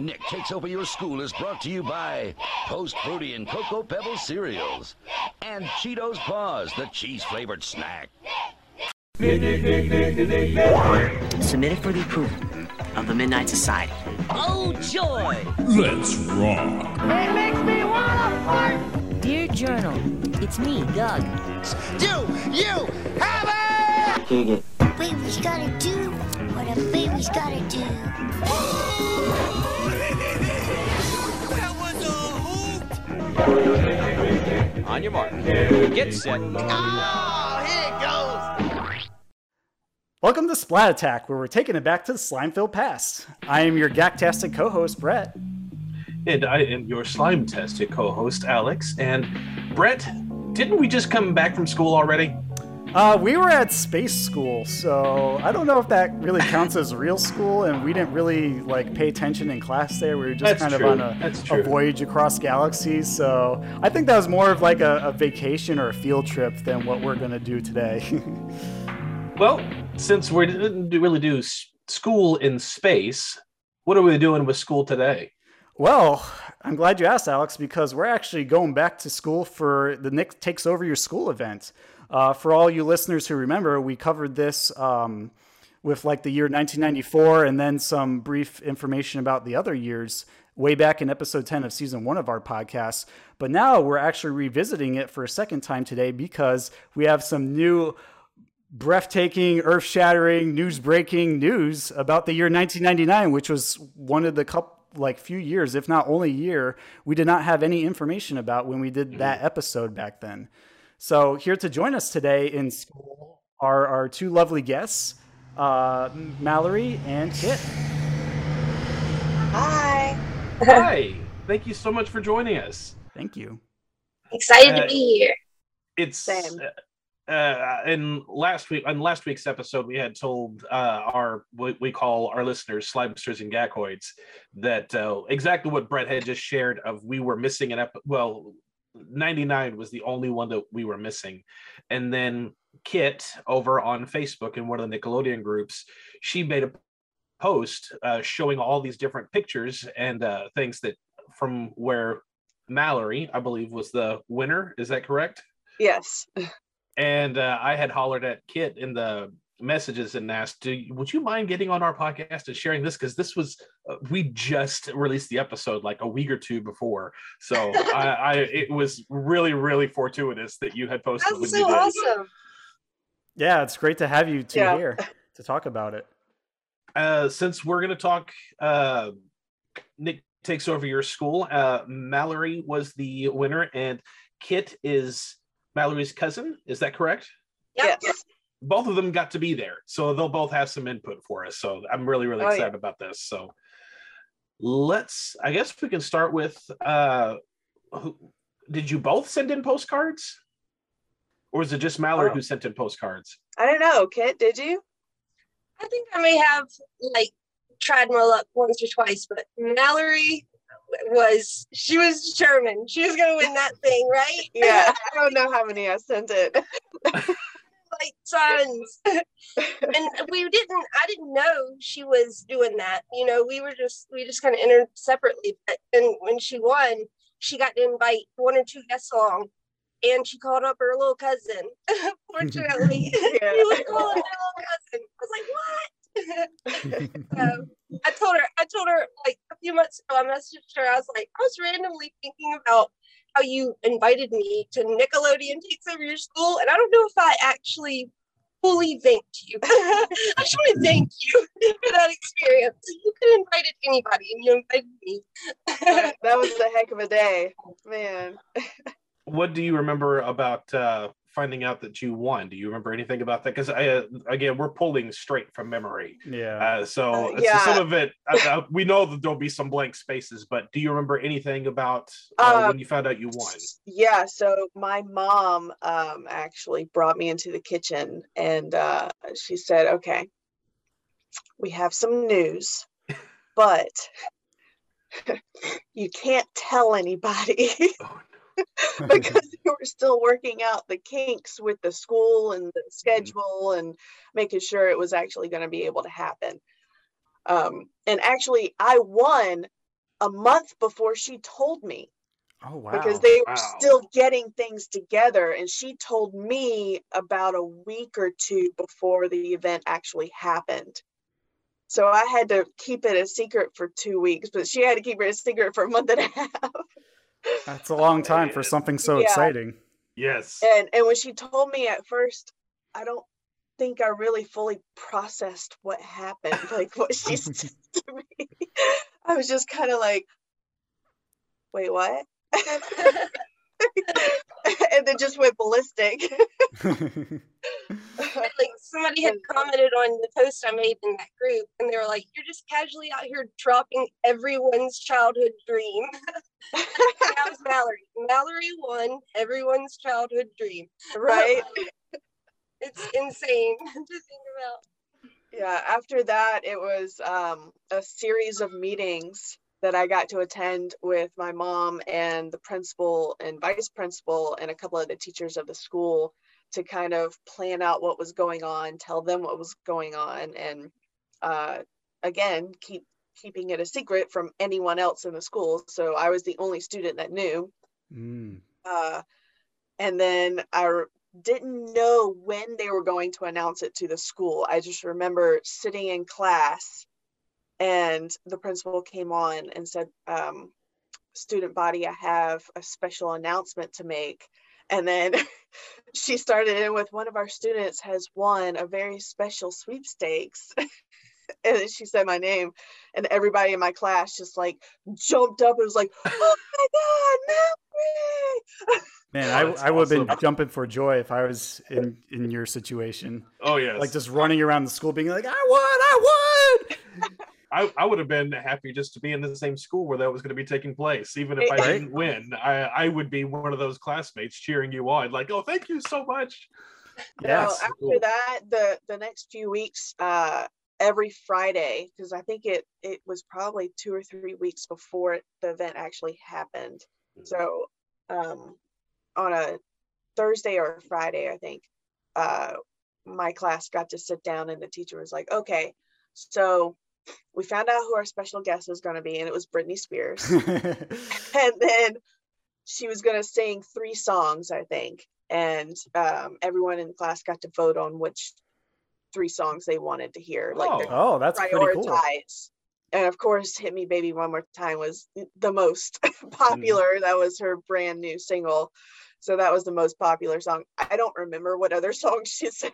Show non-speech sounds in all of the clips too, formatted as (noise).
Nick Takes Over Your School is brought to you by Post Fruity and Cocoa Pebbles cereals and Cheetos Paws, the cheese flavored snack. Submitted for the approval of the Midnight Society. Oh, joy! Let's rock. It makes me wanna fart! Dear Journal, it's me, Doug. You, you, have it! Baby's gotta do what a baby's gotta do. On your mark. Get set. Oh, here it goes! Welcome to Splat Attack, where we're taking it back to the Slimeville past. I am your Gaktastic co-host, Brett. And I am your slime tested co host, Alex. And Brett, didn't we just come back from school already? Uh, we were at space school, so I don't know if that really counts as real school, and we didn't really like pay attention in class there. We were just That's kind true. of on a, a voyage across galaxies. So I think that was more of like a, a vacation or a field trip than what we're gonna do today. (laughs) Well, since we didn't really do school in space, what are we doing with school today? Well, I'm glad you asked, Alex, because we're actually going back to school for the Nick Takes Over Your School event. Uh, for all you listeners who remember, we covered this um, with like the year 1994 and then some brief information about the other years way back in episode 10 of season one of our podcast. But now we're actually revisiting it for a second time today because we have some new breathtaking, earth shattering, news breaking news about the year 1999, which was one of the couple, like few years, if not only year, we did not have any information about when we did that episode back then. So here to join us today in school are our two lovely guests, uh, Mallory and Kit. Hi. Hi, thank you so much for joining us. Thank you. Excited Uh, to be here. It's Same. uh, in last week on last week's episode, we had told uh, our what we call our listeners slimesters and gakoids that uh, exactly what Brett had just shared of we were missing an ep- well 99 was the only one that we were missing. And then kit over on facebook in one of the nickelodeon groups she made a post uh, showing all these different pictures and uh, things that from where mallory i believe was the winner. Is that correct? Yes. and uh, I had hollered at Kit in the messages and asked, Do "Would you mind getting on our podcast and sharing this?" Because this was uh, we just released the episode like a week or two before, so (laughs) I, I it was really really fortuitous that you had posted That's so you awesome. Yeah, it's great to have you two Yeah. here to talk about it. Uh, since we're going to talk, uh, Nick takes over your school. Uh, Mallory was the winner, and Kit is Mallory's cousin. Is that correct? Yes. Both of them got to be there so they'll both have some input for us so i'm really really Oh, yeah. excited about this so let's i guess we can start with uh who, did you both send in postcards or is it just mallory Oh. who sent in postcards I don't know, Kit, did you? I think I may have like tried my luck once or twice, but Mallory was she was determined. She was gonna win that thing, right? Yeah. (laughs) I don't know how many I sent it. (laughs) like tons. (laughs) and we didn't I didn't know she was doing that. You know, we were just we just kind of entered separately. But and when she won, she got to invite one or two guests along. And she called up her little cousin. (laughs) Fortunately, (laughs) Yeah. she was calling her little cousin. I was like, "What?" so I told her, I told her like a few months ago, I messaged her. I was like, I was randomly thinking about how you invited me to Nickelodeon Takes Over Your School, and I don't know if I actually fully thanked you. (laughs) I just want to thank you (laughs) for that experience. You could have invited anybody, and you invited me. that that was a heck of a day. Man. (laughs) what do you remember about uh finding out that you won. Do you remember anything about that? Because i uh, again we're pulling straight from memory. Yeah. uh, so, Uh, so some of it uh, uh, (laughs) we know that there'll be some blank spaces but do you remember anything about uh, Uh, when you found out you won? Yeah, so my mom um, actually brought me into the kitchen and uh, she said, okay, we have some news, (laughs) but (laughs) you can't tell anybody. Oh, (laughs) (laughs) because we were still working out the kinks with the school and the schedule and making sure it was actually going to be able to happen. Um, and actually, I won a month before she told me Oh wow. because they were Wow. still getting things together and she told me about a week or two before the event actually happened so i had to keep it a secret for two weeks but she had to keep it a secret for a month and a (laughs) half That's a long time for (laughs) something so Yeah. exciting. Yes. and and when she told me at first i don't think i really fully processed what happened (laughs) like what she said (laughs) to me i was just kind of like wait what (laughs) and then just went ballistic (laughs) like somebody had commented on the post I made in that group, and they were like, "You're just casually out here dropping everyone's childhood dream." (laughs) that was Mallory. Mallory won everyone's childhood dream. right It's insane to think about. yeah after that it was um, a series of meetings that i got to attend with my mom and the principal and vice principal and a couple of the teachers of the school to kind of plan out what was going on tell them what was going on and uh, again keep keeping it a secret from anyone else in the school so i was the only student that knew Mm. uh, and then I didn't know when they were going to announce it to the school. I just remember sitting in class, and the principal came on and said, um, "Student body, I have a special announcement to make." And then (laughs) she started in with one of our students has won a very special sweepstakes. (laughs) and then she said my name, and everybody in my class just like jumped up and was like, (laughs) "Oh my God, Mallory!" Man, Oh, I, I would have been jumping for joy if I was in, in your situation. Oh yes. Like just running around the school being like, I won, I won. I, I would have been happy just to be in the same school where that was going to be taking place. Even if I didn't win, I, I would be one of those classmates cheering you on, like, "Oh, thank you so much." Well, Yes. after Cool. that, the the next few weeks, uh, every Friday, because I think it it was probably two or three weeks before the event actually happened. So, um, on a Thursday or a Friday, I think, uh, my class got to sit down, and the teacher was like, "Okay, so we found out who our special guest was going to be, and it was Britney Spears." (laughs) (laughs) and then she was going to sing three songs i think and um, everyone in class got to vote on which three songs they wanted to hear like they oh, that's pretty cool. and of course hit me baby one more time was the most (laughs) popular. That was her brand new single. So that was the most popular song. I don't remember what other songs she sang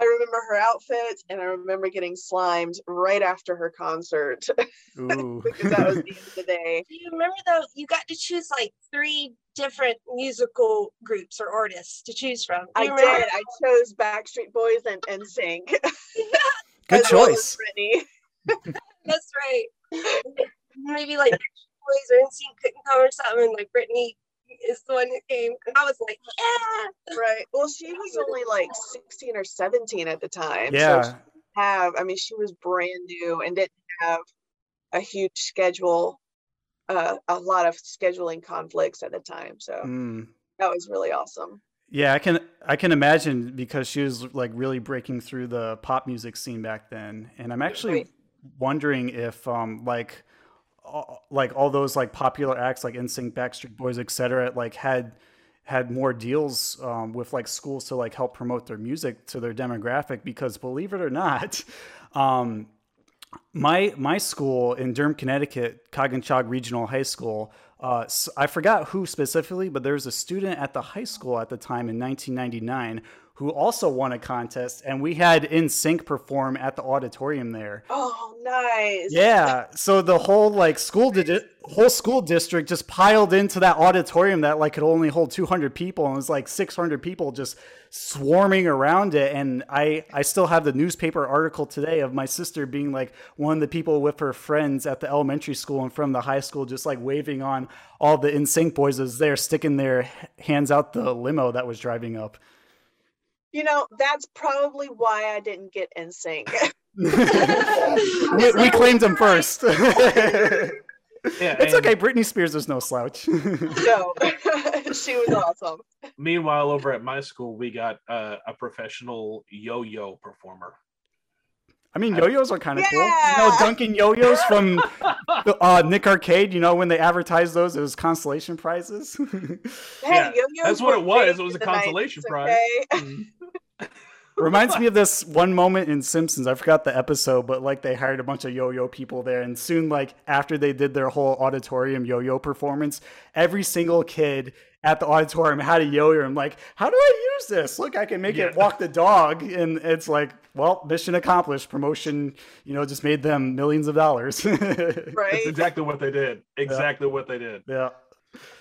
i remember her outfit and i remember getting slimed right after her concert (laughs) because that was the end of the (laughs) day Do you remember though? You got to choose like three different musical groups or artists to choose from. Do I remember? did. I chose Backstreet Boys and, and Sing. (laughs) Good as well choice. Britney. That's right. Maybe like Boys or NSYNC couldn't come or something, and like Britney is the one that came, and I was like, yeah. Right. Well, she was only like 16 or 17 at the time. So Yeah. she have, I mean, she was brand new and didn't have a huge schedule, uh, a lot of scheduling conflicts at the time. So Mm. that was really awesome. Yeah, I can I can imagine because she was like really breaking through the pop music scene back then, and I'm actually Right. wondering if um like all, like all those like popular acts like NSYNC, Backstreet Boys, etc. like had had more deals um, with like schools to like help promote their music to their demographic because believe it or not, (laughs) um, my my school in Durham, Connecticut, Coginchaug Regional High School. Uh, I forgot who specifically, but there was a student at the high school at the time in 1999 who also won a contest, and we had NSYNC perform at the auditorium there. Oh, nice. Yeah, so the whole like school did whole school district just piled into that auditorium that like could only hold 200 people, and it was like 600 people just swarming around it. And I I still have the newspaper article today of my sister being like one of the people with her friends at the elementary school and from the high school, just like waving on all the NSYNC boys as they're sticking their hands out the limo that was driving up. You know, that's probably why I didn't get in sync. (laughs) (laughs) we, we claimed them first. (laughs) Yeah, it's okay. Britney Spears was no slouch. no, she was awesome. Meanwhile, over at my school, we got uh, a professional yo-yo performer. I mean, yo-yos are kind of cool. You Yeah. know, Duncan yo-yos from uh, Nick Arcade. You know, when they advertised those, it was consolation prizes. Hey, Yeah, yo-yos that's what it was. It was a consolation 90s, prize. okay? Reminds me (laughs) of this one moment in Simpsons. I forgot the episode, but like they hired a bunch of yo-yo people there, and soon, like after they did their whole auditorium yo-yo performance, every single kid at the auditorium had a yo-yo. I'm like, how do I use this? Look, I can make it walk the dog, and it's like, well, mission accomplished. Promotion, you know, just made them millions of dollars. (laughs) That's right? exactly what they did. Exactly what they did. yeah.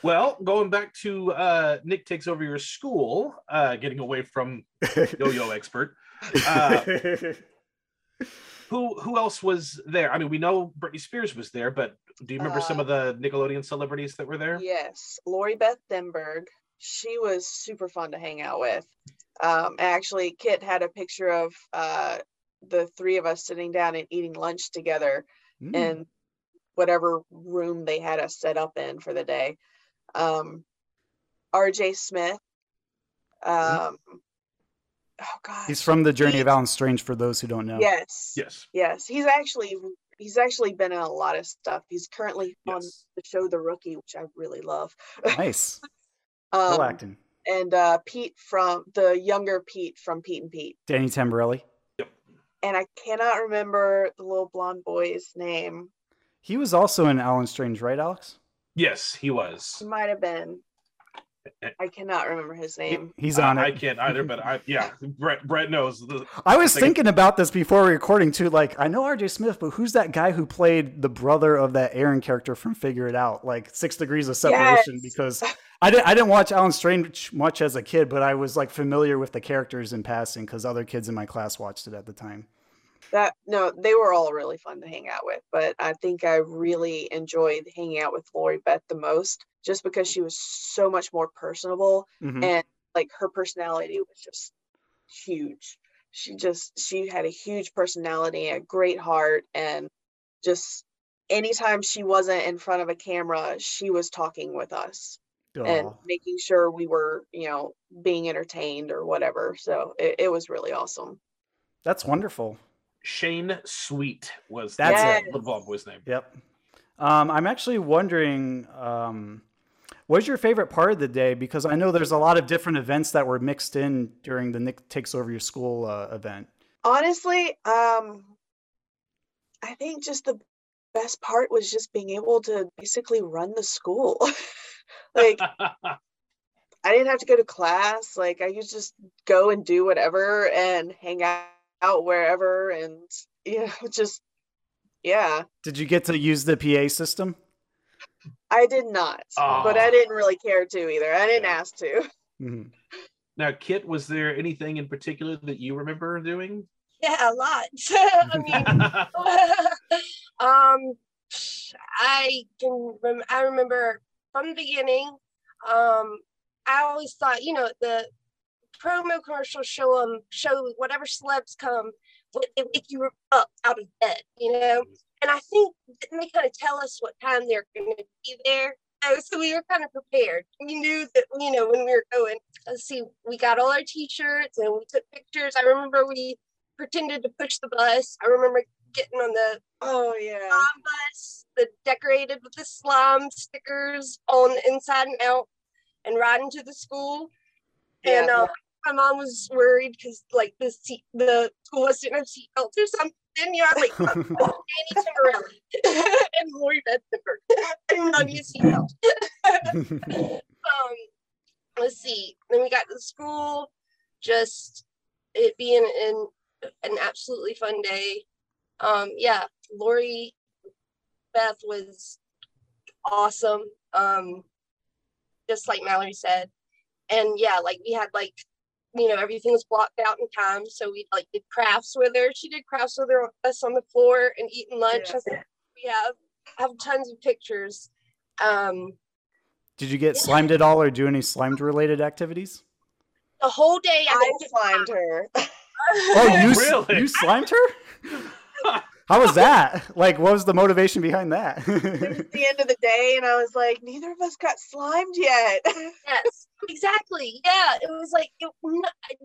Well, going back to uh, Nick takes over your school, uh, getting away from (laughs) yo-yo expert. Uh, (laughs) who who else was there? I mean, we know Britney Spears was there, but do you remember some Uh, of the Nickelodeon celebrities that were there? Yes, Lori Beth Denberg. She was super fun to hang out with. Um, actually, Kit had a picture of uh, the three of us sitting down and eating lunch together Mm. in whatever room they had us set up in for the day. Um, RJ Smith. Um, oh God. He's from the Journey of Allen Strange. For those who don't know. Yes. Yes. Yes. He's actually he's actually been in a lot of stuff. He's currently on the show The Rookie, which I really love. (laughs) Nice. Well Um, acting. and uh, Pete from the younger Pete from Pete and Pete. Danny Tamberelli. And I cannot remember the little blonde boy's name. He was also in Allen Strange, right, Alex? Yes, he was. He might have been. Eh, I cannot remember his name. He's on I, it. I can't either, but I yeah, Brett Brett knows. The, I was think- thinking about this before recording too. Like, I know RJ Smith, but who's that guy who played the brother of that Aaron character from Figure It Out, like Six Degrees of Separation? Yes. Because I didn't, I didn't watch Allen Strange much as a kid, but I was like familiar with the characters in passing because other kids in my class watched it at the time. That no, they were all really fun to hang out with, but I think I really enjoyed hanging out with Lori Beth the most, just because she was so much more personable Mhm. and like her personality was just huge. She just she had a huge personality, a great heart, and just anytime she wasn't in front of a camera, she was talking with us and making sure we were, you know, being entertained or whatever. So it, it was really awesome. That's wonderful. Shane Sweet was That's the, it. the blonde boy's name. Yep. Um, I'm actually wondering, um, what's your favorite part of the day? Because I know there's a lot of different events that were mixed in during the Nick Takes Over Your School uh, event. Honestly, um, I think just the best part was just being able to basically run the school. (laughs) like (laughs) I didn't have to go to class. Like I could just go and do whatever and hang out, out wherever and you (laughs) know, just yeah. Did you get to use the PA system? I did not, but I didn't really care to either. I didn't ask to. (laughs) Mhm. now, Kit, was there anything in particular that you remember doing? Yeah, a lot. (laughs) I mean, um, I can. Rem- I remember from the beginning. Um, I always thought, you know, the promo commercials show them show whatever celebs come, what they wake you up out of bed, you know. And I think that they kind of tell us what time they're going to be there. Uh, So we were kind of prepared. We knew that, you know, when we were going. Let's see, we got all our T-shirts and we took pictures. I remember we pretended to push the bus. I remember getting on the Oh yeah. slime bus, the decorated with the slime stickers on the inside and out, and riding to the school. And Yeah. uh, my mom was worried because like the seat, the school bus didn't have seatbelts or something. You know, I like, (laughs) Danny Tamberelli (laughs) and Lori Bedford. none of you seatbelt. um, let's see. Then we got to the school, just it being an an absolutely fun day. Um, yeah, Lori Beth was awesome. Um, just like Mallory said. And yeah, like we had like, you know, everything was blocked out in time. So we like did crafts with her. She did crafts with her us on the floor and eating lunch. Yeah. We have I have tons of pictures. Um, Did you get slimed at all or do any slimed related activities? the whole day I, I slimed her. Oh, you, Really? you slimed her? How was that? Like, what was the motivation behind that? It was the end of the day, and I was like, neither of us got slimed yet. Yes, exactly. Yeah, it was like it,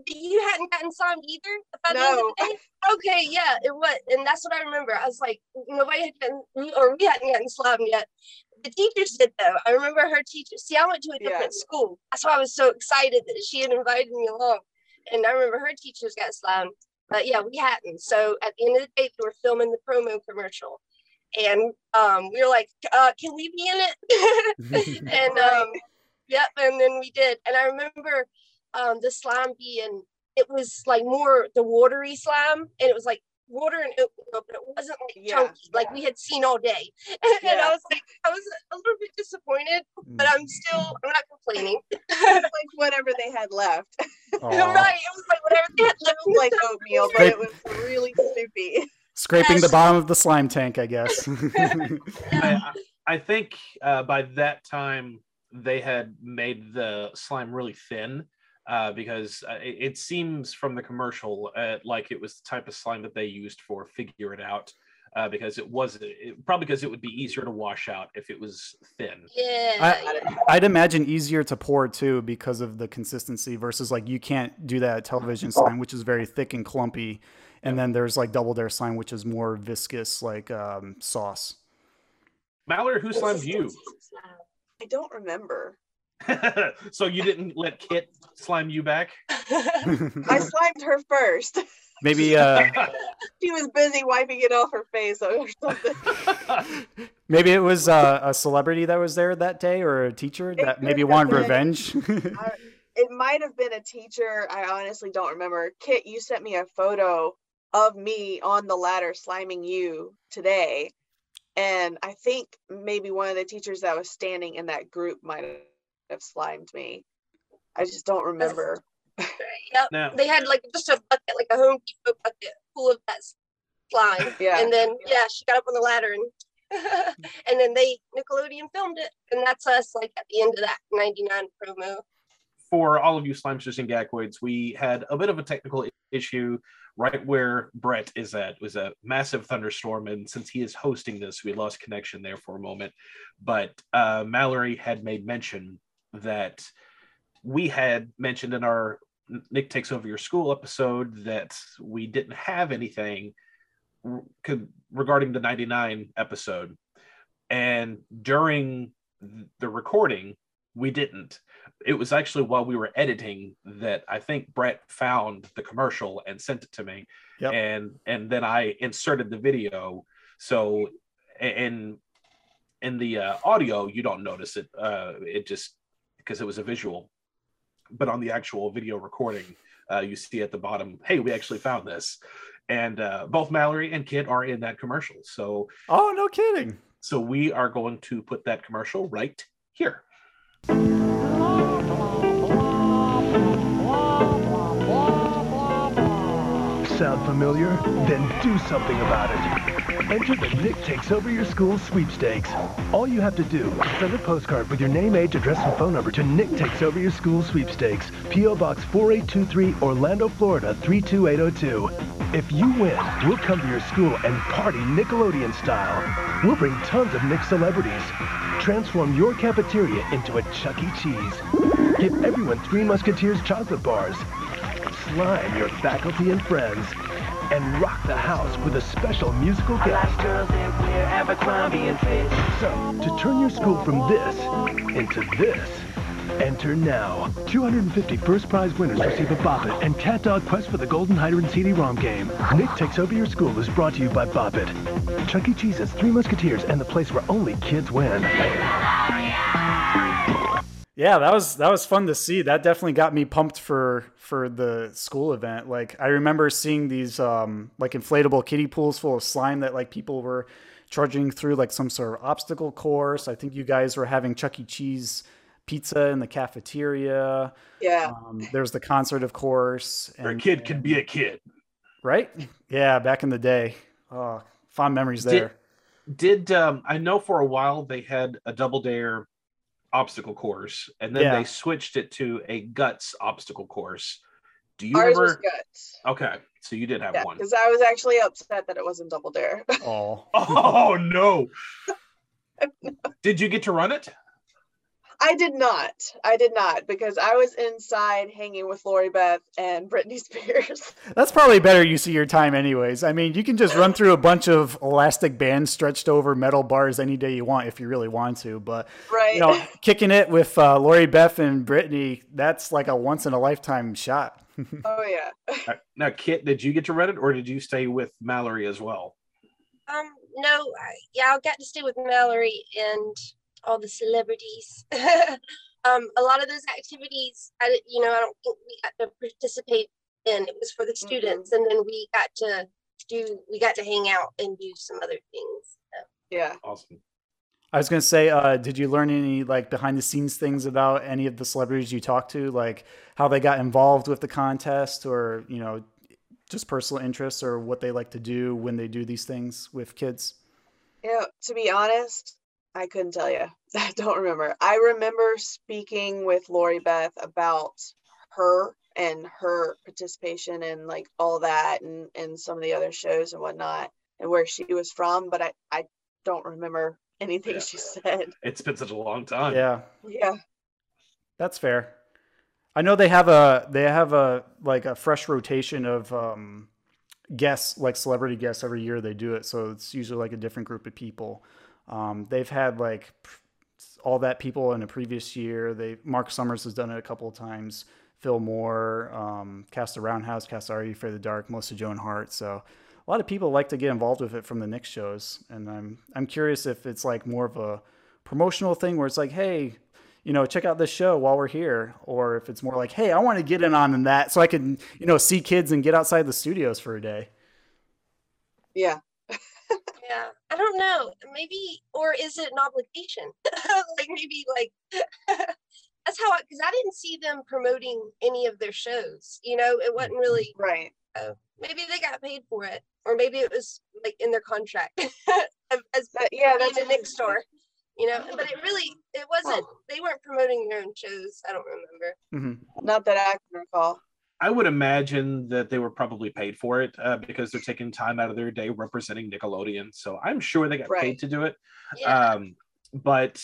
you hadn't gotten slimed either by the end of the day. Okay, yeah, it was, and that's what I remember. I was like, nobody had gotten, or we hadn't gotten slimed yet. The teachers did though. I remember her teacher. See, I went to a different school. That's why I was so excited that she had invited me along. And I remember her teachers got slimed, but yeah, we hadn't. So at the end of the day, we were filming the promo commercial, and um, we were like, uh, "Can we be in it?" (laughs) and (laughs) um, Yep, and then we did. And I remember um the slime being it was like more the watery slime and it was like water and oatmeal, but it wasn't like chunky like we had seen all day. (laughs) and Yeah. I was like, I was a little bit disappointed, but I'm still I'm not complaining. (laughs) (laughs) like whatever they had left. right. It was like whatever they had left. It was like oatmeal, but it was really soupy. Scraping the bottom of the slime tank, I guess. I, I think uh, by that time they had made the slime really thin uh, because uh, it, it seems from the commercial uh, like it was the type of slime that they used for figure it out. Uh, because it was it, probably because it would be easier to wash out if it was thin. Yeah. I, I'd imagine easier to pour too because of the consistency versus like you can't do that at television slime, which is very thick and clumpy. And then there's like double dare slime, which is more viscous, like um, sauce. Mallory, who slimed you? I don't remember. (laughs) so you didn't let Kit slime you back? (laughs) I slimed her first. (laughs) Maybe uh, She was busy wiping it off her face or something. maybe it was uh, a celebrity that was there that day or a teacher that maybe wanted revenge. I- it might have been a teacher. I honestly don't remember. Kit, you sent me a photo of me on the ladder sliming you today. And I think maybe one of the teachers that was standing in that group might have slimed me. I just don't remember. Yep. Now- They had like just a bucket, like a Home Depot bucket full of that slime. (laughs) Yeah. And then yeah, she got up on the ladder and (laughs) and then they Nickelodeon filmed it. And that's us like at the end of that 99 promo. for all of you slimesters and gakoids, we had a bit of a technical issue right where Brett is at. Was a massive thunderstorm, and since he is hosting this, we lost connection there for a moment. But uh, Mallory had made mention that we had mentioned in our Nick takes over your school episode that we didn't have anything regarding the 99 episode and during the recording we didn't it was actually while we were editing that i think brett found the commercial and sent it to me. Yep. and and then i inserted the video. So in in the uh, audio you don't notice it uh it just because it was a visual. But on the actual video recording uh, you see at the bottom hey we actually found this. And uh, both mallory and kit are in that commercial. So oh, no kidding. so we are going to put that commercial right here Sound familiar? Then do something about it. Enter the Nick Takes Over Your School sweepstakes. All you have to do is send a postcard with your name, age, address, and phone number to Nick Takes Over Your School sweepstakes, P.O. Box 4823, Orlando, Florida 32802. If you win, we'll come to your school and party Nickelodeon style. We'll bring tons of Nick celebrities. Transform your cafeteria into a Chuck E. Cheese. Give everyone Three Musketeers chocolate bars slime your faculty and friends, and rock the house with a special musical guest. So, to turn your school from this into this, enter now. 250 first prize winners receive a Bop It and CatDog Quest for the Golden Hydrant CD-ROM game. Nick Takes Over Your School is brought to you by Bop It. Chuck E. Cheese's Three Musketeers and the place where only kids win. Yeah, that was that was fun to see. That definitely got me pumped for for the school event. Like I remember seeing these um like inflatable kiddie pools full of slime that like people were trudging through like some sort of obstacle course. I think you guys were having Chuck E. Cheese pizza in the cafeteria. Yeah. Um, there's the concert, of course. Or a kid can be a kid. Right? Yeah, back in the day. Oh, fond memories Did- there. Did um, I know for a while they had a double dare obstacle course, and then Yeah. they switched it to a guts obstacle course. Do you Ours was remember? guts. Okay, So you did have Yeah, one. because I was actually upset that it wasn't Double Dare. (laughs) Oh. Oh no! (laughs) Did you get to run it? I did not. I did not because I was inside hanging with Lori Beth and Britney Spears. (laughs) That's probably better use of your time, anyways. I mean, you can just run through a bunch of elastic bands stretched over metal bars any day you want if you really want to. But Right. you know, (laughs) kicking it with uh, Lori Beth and Britney, that's like a once in a lifetime shot. (laughs) oh yeah. Now, Kit, did you get to run it, or did you stay with Mallory as well? Um, no, I, yeah, I got to stay with Mallory and all the celebrities. (laughs) um, a lot of those activities, I, you know, I don't think we got to participate in. It was for the students, and then we got to do, we got to hang out and do some other things. So. Yeah. Awesome. I was gonna say, uh, did you learn any like behind the scenes things about any of the celebrities you talked to, like how they got involved with the contest, or you know, just personal interests, or what they like to do when they do these things with kids? You know, to be honest, I couldn't tell you. (laughs) I don't remember. I remember speaking with Lori Beth about her and her participation and like all that and, and some of the other shows and whatnot and where she was from, but I, I don't remember anything Yeah. she said. (laughs) It's been such a long time. Yeah, Yeah. That's fair. I know they have a they have a like a fresh rotation of um, guests, like celebrity guests every year. They do it, so it's usually like a different group of people. Um, they've had like all that people in a previous year. They Marc Summers has done it a couple of times. Phil Moore, um, Cast the Roundhouse, Cast Are of the Dark, of Joan Hart. So a lot of people like to get involved with it from the Nick's shows, and I'm I'm curious if it's like more of a promotional thing where it's like, hey, you know, check out this show while we're here, or if it's more like, hey, I want to get in on that so I can, you know, see kids and get outside the studios for a day. Yeah. Yeah, I don't know. Maybe, or is it an obligation? (laughs) like maybe, like (laughs) that's how. I Because I, didn't see them promoting any of their shows. You know, it wasn't really. Right. Uh, maybe they got paid for it, or maybe it was like in their contract (laughs) as, as That- yeah, being that's a Nick store. You know, but it really it wasn't. They weren't promoting their own shows. I don't remember. Mm-hmm. Not that I can recall. I would imagine that they were probably paid for it uh, because they're taking time out of their day representing Nickelodeon. So I'm sure they got Right. paid to do it. Yeah. Um, but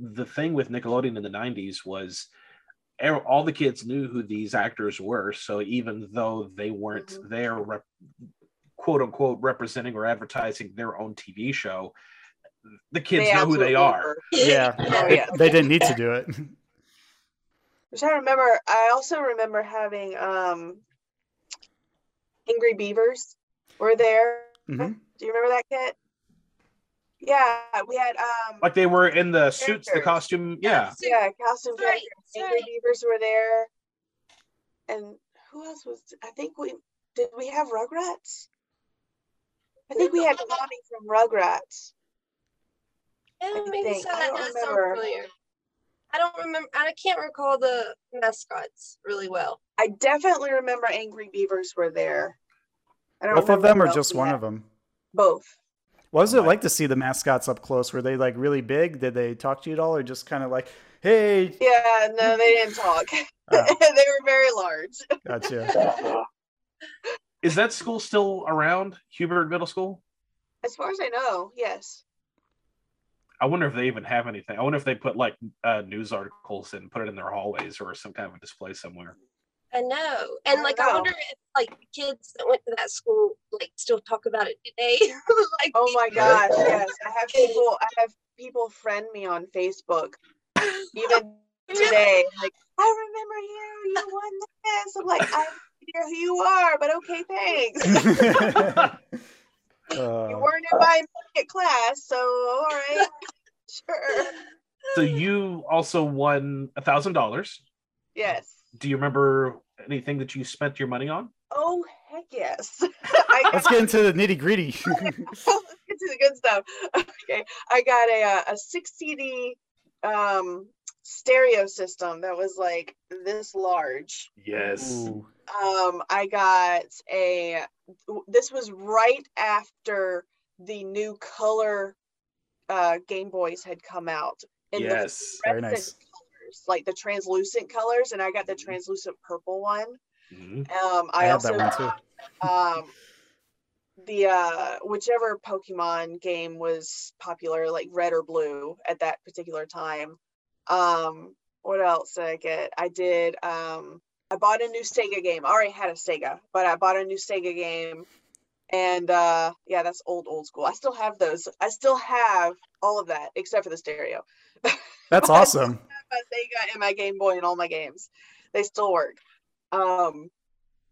the thing with Nickelodeon in the 90s was all the kids knew who these actors were. So even though they weren't Mhm. there, rep- quote unquote, representing or advertising their own TV show, the kids They know who they absolutely are. were. Yeah, (laughs) Oh, they, yeah. they didn't need to do it. Which I remember, I also remember having um Angry Beavers were there. hmm Do you remember that kit? Yeah, we had um Like they were in the suits, the costume. Yeah. yeah, costume That's right, Angry right. Beavers were there. And who else was I think we did we have Rugrats? I think we had Connie from Rugrats. Yeah, I maybe think. I That don't does sound remember. Familiar. I don't remember. I can't recall the mascots really well. I definitely remember Angry Beavers were there. I don't Both of them or just we one had. of them? Both. What was it like to see the mascots up close? Were they like really big? Did they talk to you at all, or just kind of like, hey, Yeah, no, they didn't talk. (laughs) Ah. they were very large. gotcha. Is that school still around? Hubert Middle School? As far as I know, yes. I wonder if they even have anything. I wonder if they put like uh, news articles and put it in their hallways or some kind of a display somewhere. I know, and like I know. wonder if like kids that went to that school like still talk about it today. (laughs) like, Oh my gosh, (laughs) yes. I have people I have people friend me on Facebook (laughs) even today. Like, I remember you, you won this. I'm like, I have no idea who you are, but okay, thanks. You Uh, weren't in my immediate class, so all right. (laughs) Sure. So you also won a thousand dollars. Yes. Do you remember anything that you spent your money on? Oh heck yes. (laughs) I (laughs) let's get into the nitty gritty. let's get to the good stuff. Okay, I got a uh, a six CD um stereo system that was like this large. Yes. Ooh. Um, I got a. This was right after the new color uh, Game Boys had come out. in the Yes. Very nice. colors, like the translucent colors, and I got the translucent purple one. Mhm. Um, I I, also that one too. um, the uh, whichever Pokemon game was popular, like red or blue at that particular time. Um, what else did I get? I did. Um, I bought a new Sega game. I already had a Sega, but I bought a new Sega game. And uh, yeah, that's old, old school. I still have those. I still have all of that except for the stereo. (laughs) That's awesome. my Sega and my Game Boy and all my games. They still work. Um,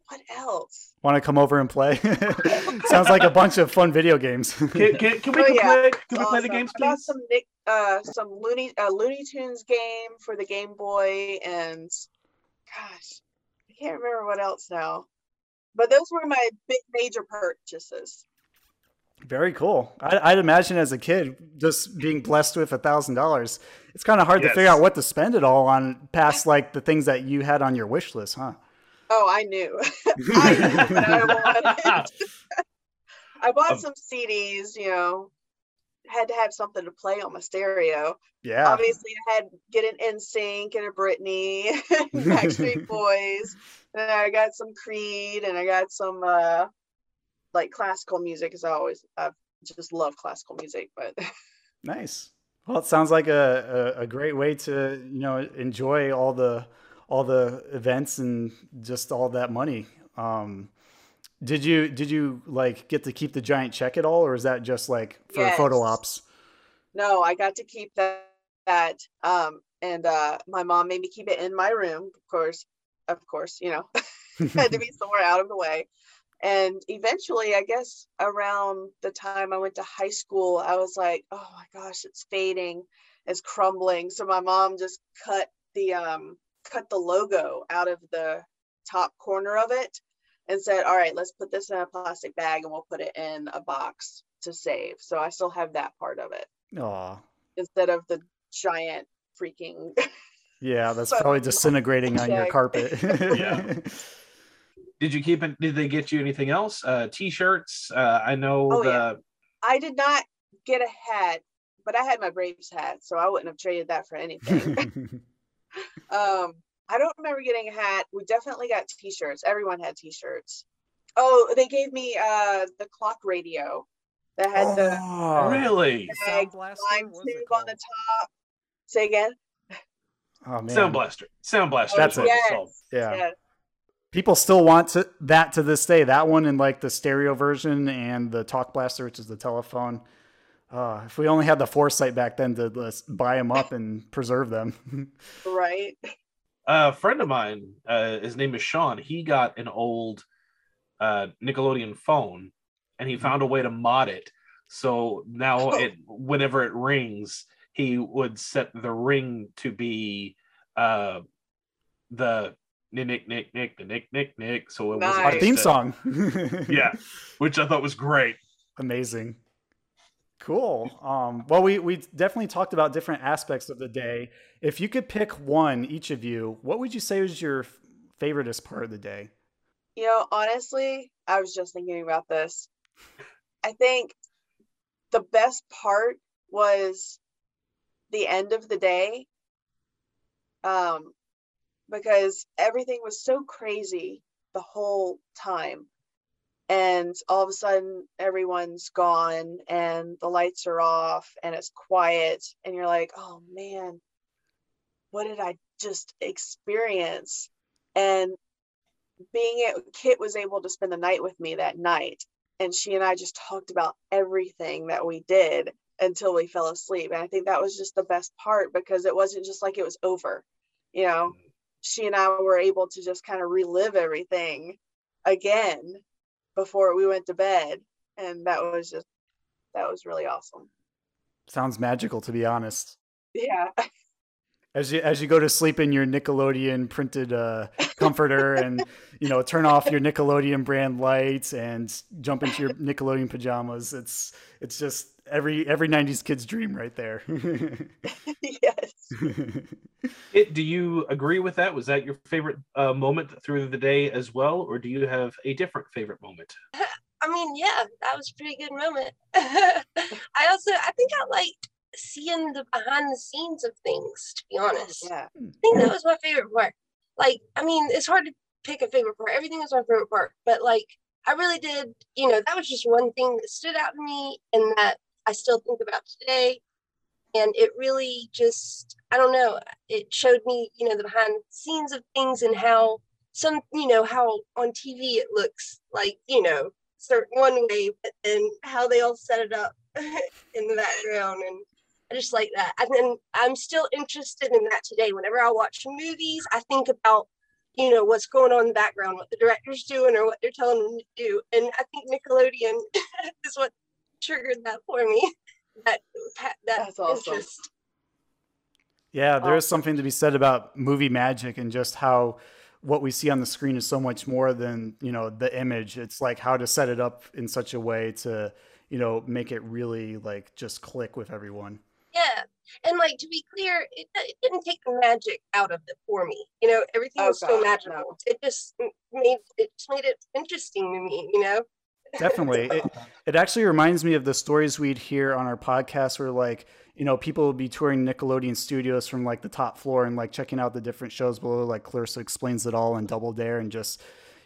what else? Want to come over and play? (laughs) Sounds like a (laughs) bunch of fun video games. Can, can, can we Oh, yeah. play? Can we play the games, I got please? some Nick, uh, some Looney, uh, Looney Tunes game for the Game Boy, and gosh, I can't remember what else now. But those were my big major purchases. Very cool. I, I'd imagine as a kid, just being blessed with a thousand dollars, it's kind of hard to figure out what to spend it all on, past like the things that you had on your wish list, huh? Oh, I knew. (laughs) I knew. (laughs) (laughs) I bought Um, some CDs, you know, had to have something to play on my stereo. Yeah. Obviously, I had get an NSYNC and a Britney, Backstreet Boys, and I got some Creed, and I got some uh like classical music, As I always I just love classical music. But Nice. Well, it sounds like a, a, a great way to you know enjoy all the all the events and just all that money. Um, did you did you like get to keep the giant check at all, or is that just like for photo ops? no, I got to keep that. that um, and uh, my mom made me keep it in my room, of course, of course, you know, (laughs) had to be (laughs) somewhere out of the way. And eventually, I guess around the time I went to high school, I was like, oh my gosh, it's fading, it's crumbling. So my mom just cut the um cut the logo out of the top corner of it and said, all right, let's put this in a plastic bag and we'll put it in a box to save. So I still have that part of it Aw. instead of the giant freaking (laughs) Yeah, that's (laughs) probably disintegrating on your carpet. (laughs) Yeah. Did you keep it? Did they get you anything else? Uh, t-shirts. Uh, I know Oh, the. yeah. I did not get a hat, but I had my Braves hat, so I wouldn't have traded that for anything. Um, I don't remember getting a hat. We definitely got t-shirts. Everyone had t-shirts. Oh, they gave me uh the clock radio that had the Oh, really? Sound Blaster? lime What is tube on the top. Say again. oh man, Sound Blaster. Sound Blaster. That's is it. what yes. called. Yeah. yes. people still want to, that to this day. That one in like the stereo version and the Talk Blaster, which is the telephone. Uh, if we only had the foresight back then to just buy them up and preserve them. (laughs) Right. a friend of mine, uh, his name is Sean. He got an old uh, Nickelodeon phone, and he found a way to mod it. So now, Oh. it whenever it rings, he would set the ring to be uh, the nick nick nick the nick nick nick. So it was Our Nice. theme song. (laughs) Yeah, which I thought was great. Amazing. Cool. Um, well, we, we definitely talked about different aspects of the day. If you could pick one, each of you, what would you say was your favoriteest part of the day? You know, honestly, I was just thinking about this. I think the best part was the end of the day. Um, because everything was so crazy the whole time. And all of a sudden, everyone's gone and the lights are off and it's quiet. And you're like, oh man, what did I just experience? And being a Kit was able to spend the night with me that night, and she and I just talked about everything that we did until we fell asleep. And I think that was just the best part because it wasn't just like it was over, you know. Mm-hmm. She and I were able to just kind of relive everything again before we went to bed, and that was just that was really awesome. Sounds magical, to be honest. Yeah, (laughs) As you as you go to sleep in your Nickelodeon printed uh, comforter, (laughs) and you know turn off your Nickelodeon brand lights and jump into your Nickelodeon pajamas, it's it's just every every '90s kid's dream right there. (laughs) (laughs) yes. (laughs) It, do you agree with that? Was that your favorite uh, moment through the day as well, or do you have a different favorite moment? I mean, yeah, that was a pretty good moment. I also, I think I liked seeing the behind the scenes of things, to be honest. Yeah. I think that was my favorite part. Like, I mean, it's hard to pick a favorite part. Everything was my favorite part, but like, I really did, you know, that was just one thing that stood out to me and that I still think about today. And it really just, I don't know, it showed me, you know, the behind the scenes of things and how some, you know, how on TV it looks like, you know, certain one way, but then how they all set it up (laughs) in the background. And I just like that. And then I'm still interested in that today. Whenever I watch movies, I think about you know what's going on in the background what the director's doing or what they're telling them to do and i think nickelodeon (laughs) is what triggered that for me (laughs) that that That's awesome. interest. Yeah, there is something to be said about movie magic and just how what we see on the screen is so much more than you know the image. It's like how to set it up in such a way to you know make it really like just click with everyone. yeah and like to be clear it, it didn't take the magic out of it for me you know everything Oh, was so magical no. it just made it just made it interesting to me you know Definitely. It, it actually reminds me of the stories we'd hear on our podcast where like, you know, people would be touring Nickelodeon studios from like the top floor and like checking out the different shows below, like Clarissa explains it all and Double Dare and just,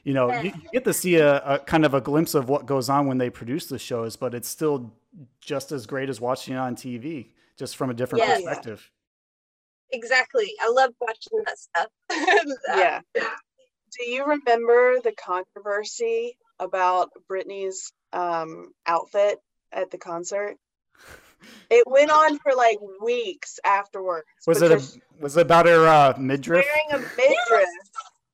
you know, you, you get to see a, a kind of a glimpse of what goes on when they produce the shows, but it's still just as great as watching it on TV, just from a different Yeah. perspective. exactly i love watching that stuff (laughs) yeah. Do you remember the controversy about Britney's um, outfit at the concert? It went on for like weeks afterwards. Was it a, was it about her uh, midriff? wearing a midriff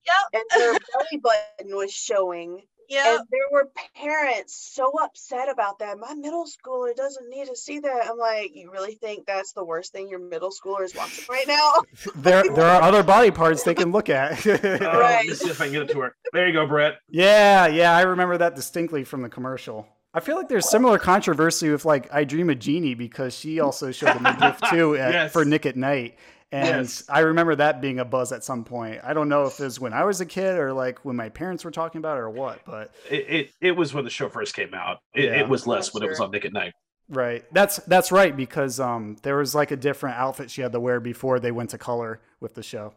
yep and her belly button was showing? Yeah And there were parents so upset about that. My middle schooler doesn't need to see that. I'm like, you really think that's the worst thing your middle schooler is watching right now? (laughs) There, there are other body parts they can look at. Uh, (laughs) Right. Let's see if I can get it to her. There you go, Brett. Yeah, yeah, I remember that distinctly from the commercial. I feel like there's similar controversy with like I Dream of Jeannie because she also showed the midriff (laughs) too at, Yes. for Nick at Nite. And Yes. I remember that being a buzz at some point. I don't know if it was when I was a kid or like when my parents were talking about it or what, but It, it, it was when the show first came out. It, Yeah. it was less when it was on Nick at Nite. right. That's that's right because um there was like a different outfit she had to wear before they went to color with the show.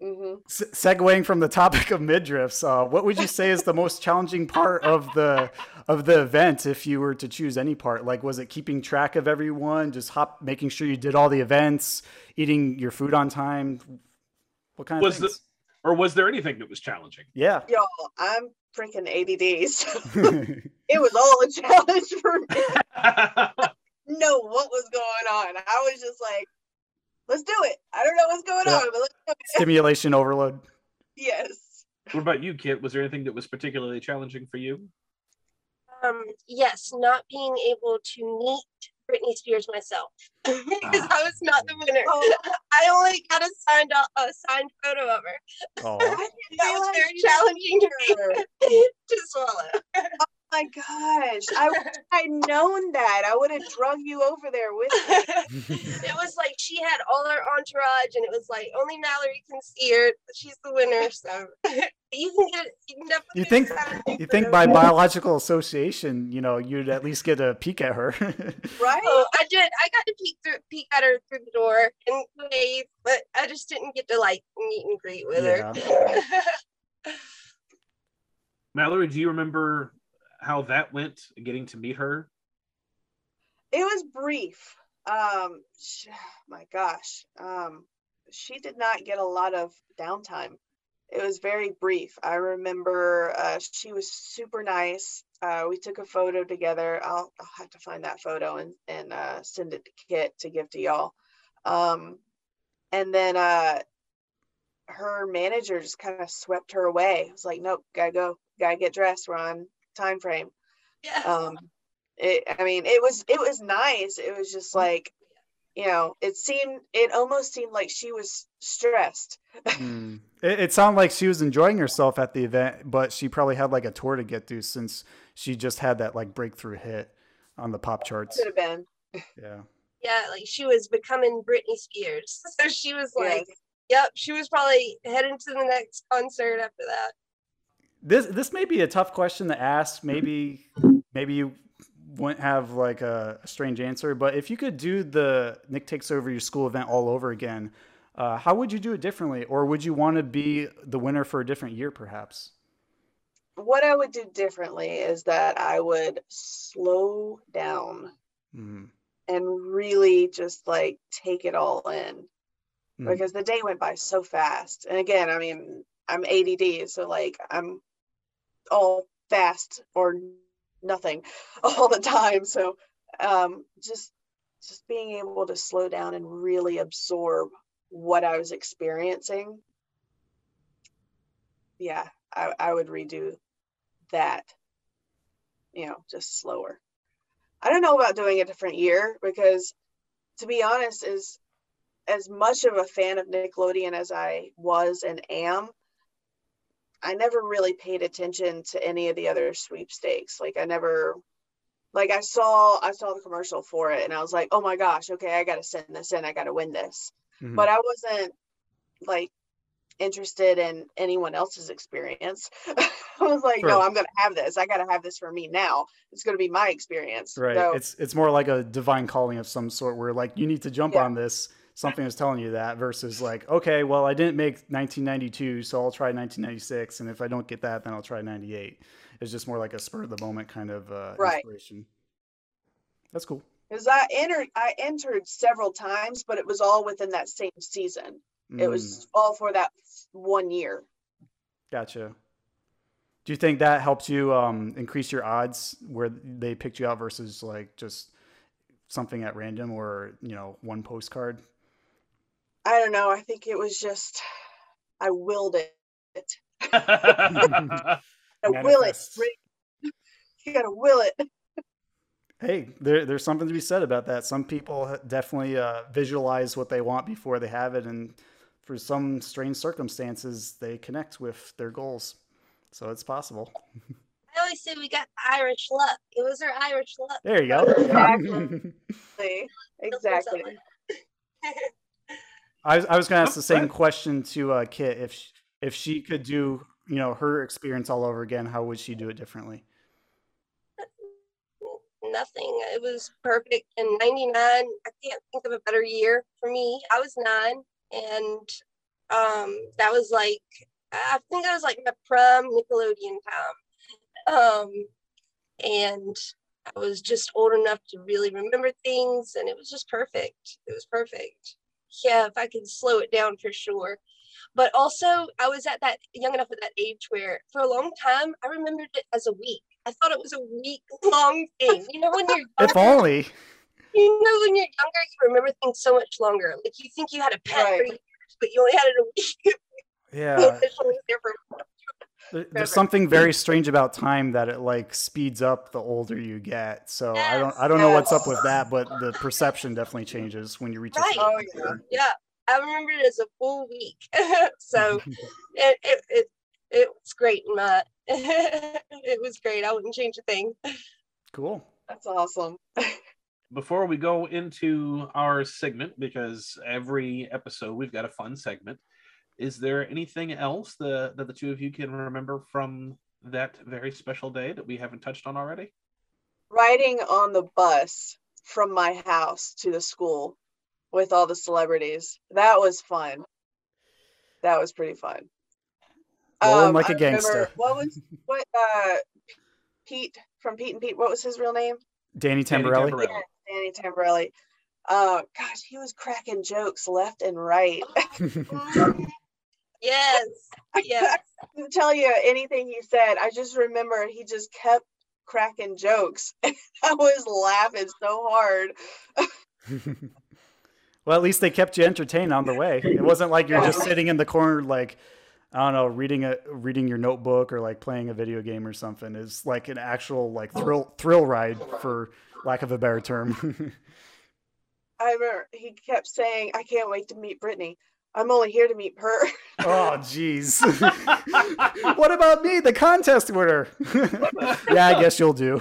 Hmm Se- segueing from the topic of midriffs, uh, what would you say is the most challenging part of the of the event if you were to choose any part? Like, was it keeping track of everyone, just hop, making sure you did all the events, eating your food on time? What kind of Was the, or was there anything that was challenging? yeah. Y'all, I'm freaking ADD. So (laughs) it was all a challenge for me. (laughs) know what was going on. I was just like, let's do it. I don't know what's going Yeah. on, but let's do it. (laughs) Stimulation overload. Yes. what about you, Kit? Was there anything that was particularly challenging for you? um yes not being able to meet Britney Spears myself (laughs) because I was not the winner. Oh. (laughs) I only got a signed a signed photo of her. Oh, That was very challenging to me to swallow. Oh my gosh. I wish (laughs) I'd known that. I would have drug you over there with (laughs) me. it was like she had all her entourage, and it was like only Mallory can see her. She's the winner, so (laughs) you can get. You can definitely. you think you think by biological association, you know, you'd at least get a peek at her. Right? Oh, I did. I got to peek through, peek at her through the door and wave, but I just didn't get to like meet and greet with her. Mallory, do you remember how that went, getting to meet her? It was brief. Um, sh- my gosh. Um, she did not get a lot of downtime. It was very brief. I remember uh, she was super nice. Uh, we took a photo together. I'll, I'll have to find that photo and, and uh, send it to Kit to give to y'all. Um, and then uh, her manager just kind of swept her away. I was like, nope, gotta go, gotta get dressed. We're on time frame yeah. um it i mean it was it was nice it was just like you know it seemed it almost seemed like she was stressed Mm. (laughs) It, it sounded like she was enjoying herself at the event, but she probably had like a tour to get through since she just had that like breakthrough hit on the pop charts. could have been Yeah. yeah, like she was becoming Britney Spears. (laughs) So she was like, Yes. yep, she was probably heading to the next concert after that. This this may be a tough question to ask. Maybe maybe you wouldn't have like a, a strange answer, but if you could do the Nick takes over your school event all over again, uh, how would you do it differently, or would you want to be the winner for a different year, perhaps? what I would do differently is that I would slow down Mhm. and really just like take it all in Mhm. because the day went by so fast. And again, I mean, I'm ADD, so like I'm all fast or nothing (laughs) all the time. So um, just just being able to slow down and really absorb what I was experiencing. Yeah, I, I would redo that. You know, just slower. I don't know about doing a different year because to be honest, is as much of a fan of Nickelodeon as I was and am, I never really paid attention to any of the other sweepstakes. Like I never like I saw I saw the commercial for it and I was like, "Oh my gosh, okay, I got to send this in. I got to win this." Mhm. But I wasn't like interested in anyone else's experience. (laughs) I was like, "No, I'm going to have this. I got to have this for me now. It's going to be my experience." Right. So, It's it's more like a divine calling of some sort where like you need to jump Yeah. on this. Something is telling you that versus like, okay, well, I didn't make 1992, so I'll try 1996, and if I don't get that, then I'll try 98. It's just more like a spur of the moment kind of uh, Right. inspiration. That's cool. because I entered I entered several times, but it was all within that same season. It Mm, was all for that one year. gotcha. Do you think that helps you um, increase your odds where they picked you out versus like just something at random or you know one postcard? I don't know. I think it was just I willed it. (laughs) (laughs) I will it. You gotta will it. Hey, there, there's something to be said about that. Some people definitely uh, visualize what they want before they have it, and for some strange circumstances, they connect with their goals. So it's possible. I always say we got Irish luck. It was our Irish luck. There you go. Exactly. (laughs) Exactly. I, was- I was going to ask the same question to uh, Kit. If she, if she could do, you know, her experience all over again, how would she do it differently? Nothing. It was perfect. In 99, I can't think of a better year for me. I was nine, and um, that was like, I think that was like my prom Nickelodeon time. Um, and I was just old enough to really remember things, and it was just perfect. It was perfect. Yeah, if I could slow it down for sure. But also, I was at that young enough at that age where, for a long time, I remembered it as a week. I thought it was a week long thing. You know, when you're (laughs) If only. you know, when you're younger, you remember things so much longer. Like you think you had a pet for years, but you only had it a week. (laughs) Yeah. It's only there There's something very strange about time that it like speeds up the older you get. So I don't I don't know what's up with that, but the perception definitely changes when you reach a Right. certain Oh, year. yeah. I remember it as a full week. (laughs) so (laughs) it, it it it was great in my (laughs) it was great. I wouldn't change a thing. Cool. That's awesome. Before we go into our segment, because every episode we've got a fun segment, is there anything else the, that the two of you can remember from that very special day that we haven't touched on already? Riding on the bus from my house to the school with all the celebrities. That was fun. That was pretty fun. Rolling like a Um, I remember- gangster. What was what uh Pete from Pete and Pete, what was his real name? Danny Danny Tamberelli. Tamberelli. Yeah, Danny Tamberelli. Uh gosh, he was cracking jokes left and right. (laughs) Yes. Yes. (laughs) I couldn't tell you anything he said. I just remember he just kept cracking jokes. (laughs) I was laughing so hard. (laughs) well, at least they kept you entertained on the way. It wasn't like you're just sitting in the corner like I don't know, reading a reading your notebook or like playing a video game or something. It's like an actual like thrill thrill ride for lack of a better term. I remember he kept saying, I can't wait to meet Britney. I'm only here to meet her. (laughs) oh jeez. (laughs) what about me, the contest winner? (laughs) yeah, I guess you'll do.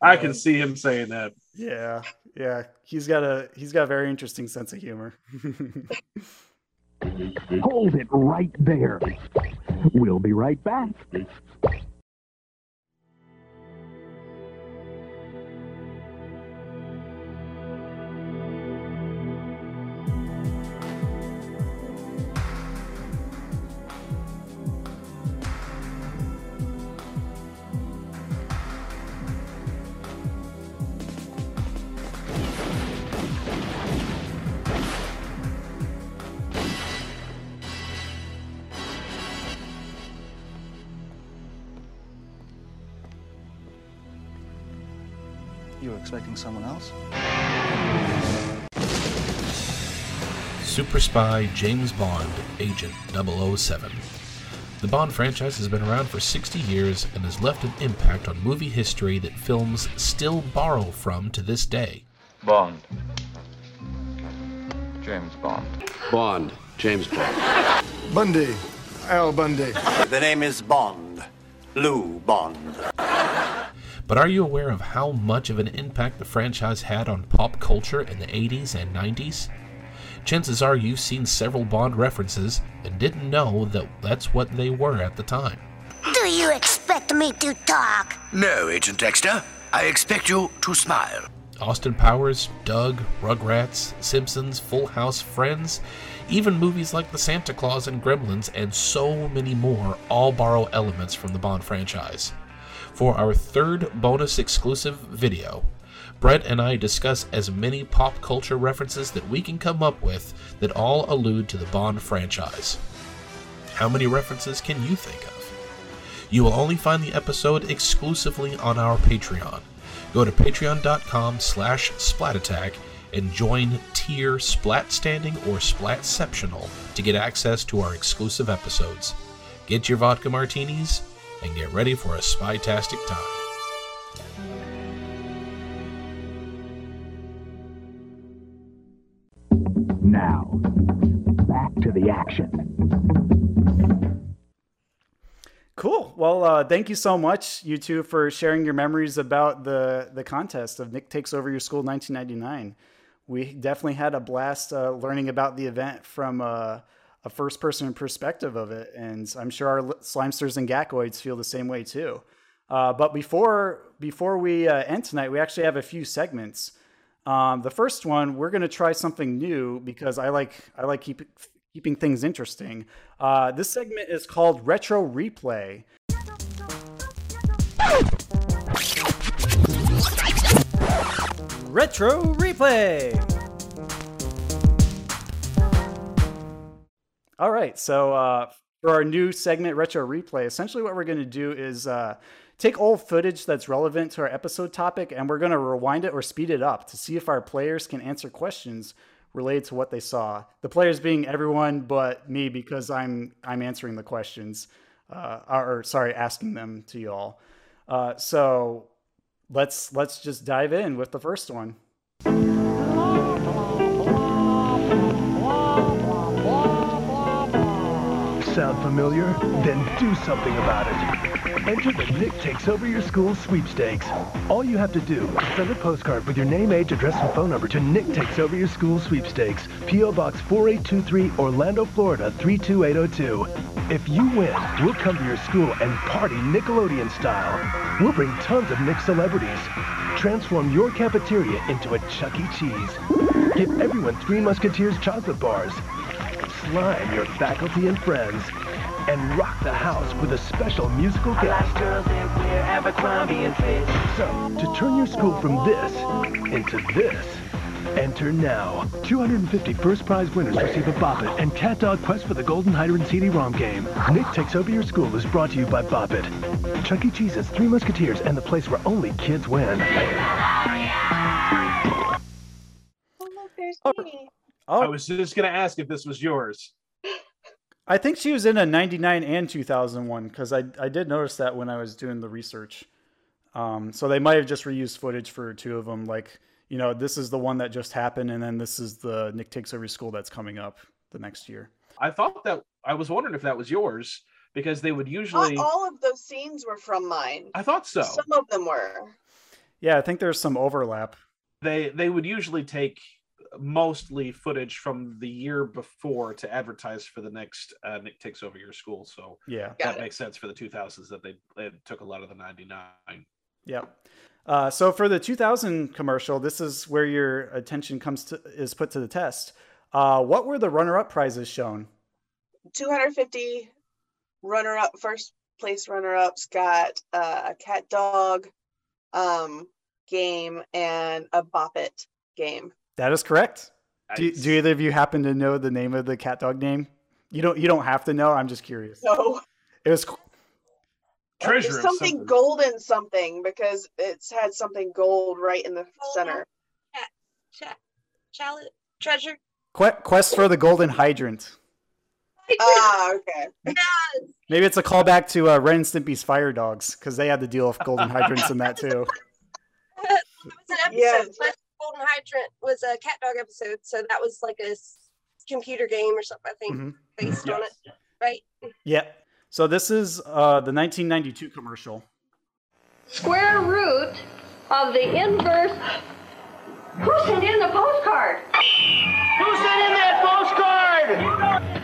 I can see him saying that. yeah. Yeah. He's got a he's got a very interesting sense of humor. Hold it right there. We'll be right back. Were someone else? Super spy James Bond, Agent 007. The Bond franchise has been around for 60 years and has left an impact on movie history that films still borrow from to this day. Bond. James Bond. Bond. James Bond. Bundy. Al Bundy. The name is Bond. Lou Bond. But are you aware of how much of an impact the franchise had on pop culture in the 80s and 90s? Chances are you've seen several Bond references and didn't know that that's what they were at the time. Do you expect me to talk? No, Agent Dexter. I expect you to smile. Austin Powers, Doug, Rugrats, Simpsons, Full House, Friends, even movies like The Santa Claus and Gremlins, and so many more all borrow elements from the Bond franchise. For our third bonus exclusive video, Brett and I discuss as many pop culture references that we can come up with that all allude to the Bond franchise. How many references can you think of? You will only find the episode exclusively on our Patreon. Go to patreon.com slash splatattack and join tier Splatstanding or Splatceptional to get access to our exclusive episodes. Get your vodka martinis and get ready for a spytastic time. Now, back to the action. Cool. Well, uh, thank you so much, you two, for sharing your memories about the the contest of Nick Takes Over Your School 1999. We definitely had a blast uh, learning about the event from uh, a first person perspective of it, and I'm sure our slimesters and gakoids feel the same way too. Uh, but before before we uh, end tonight, we actually have a few segments. Um, the first one, we're going to try something new because I like I like keep, keeping things interesting. Uh, this segment is called Retro Replay. Retro Replay. All right, so uh, for our new segment, Retro Replay, essentially what we're going to do is uh, take old footage that's relevant to our episode topic and we're going to rewind it or speed it up to see if our players can answer questions related to what they saw. The players being everyone but me because I'm I'm answering the questions, uh, or sorry, asking them to y'all. Uh, so let's let's just dive in with the first one. Sound familiar? Then do something about it. Enter the Nick Takes Over Your School sweepstakes. All you have to do is send a postcard with your name, age, address, and phone number to Nick Takes Over Your School sweepstakes, P.O. Box 4823, Orlando, Florida 32802. If you win, we'll come to your school and party Nickelodeon style. We'll bring tons of Nick celebrities. Transform your cafeteria into a Chuck E. Cheese. Give everyone Three Musketeers chocolate bars. Slime your faculty and friends. And rock the house with a special musical guest. So, to turn your school from this into this, enter now. 250 first prize winners receive a Bop It and CatDog Quest for the Golden Hydrant CD-ROM game. Nick Takes Over Your School is brought to you by Bop It. Chuck E. Cheese's Three Musketeers and the place where only kids win. Oh I was just going to ask if this was yours. I think she was in a 99 and 2001 because I, I did notice that when I was doing the research. Um, so they might have just reused footage for two of them. Like, you know, this is the one that just happened, and then this is the Nick Takes Over School that's coming up the next year. I thought that I was wondering if that was yours because they would usually. Not all of those scenes were from mine. I thought so. Some of them were. Yeah, I think there's some overlap. They they would usually take mostly footage from the year before to advertise for the next uh, Nick Takes Over Your School. So yeah, that makes sense for the 2000s that they, they took a lot of the 99. Yeah. Uh, so for the 2000 commercial, this is where your attention comes to is put to the test. Uh, what were the runner-up prizes shown? 250 runner-up, first place runner-ups got uh, a CatDog um, game and a Bop It game. That is correct. Nice. Do, do either of you happen to know the name of the CatDog name? You don't. You don't have to know. I'm just curious. No. It was. Treasure something, something. golden something because it's had something gold right in the center. Cha- Chalice, treasure. Que- Quest for the Golden Hydrant. Ah, okay. Maybe it's a callback to uh, Ren and Stimpy's Fire Dogs because they had to deal with golden hydrants in that too. (laughs) It was an episode. Last Golden Hydrant was a CatDog episode, so that was like a computer game or something. I think Mhm. based on it, right? Yeah. So this is uh, the 1992 commercial. Square root of the inverse. Who sent in the postcard? Who sent in that postcard?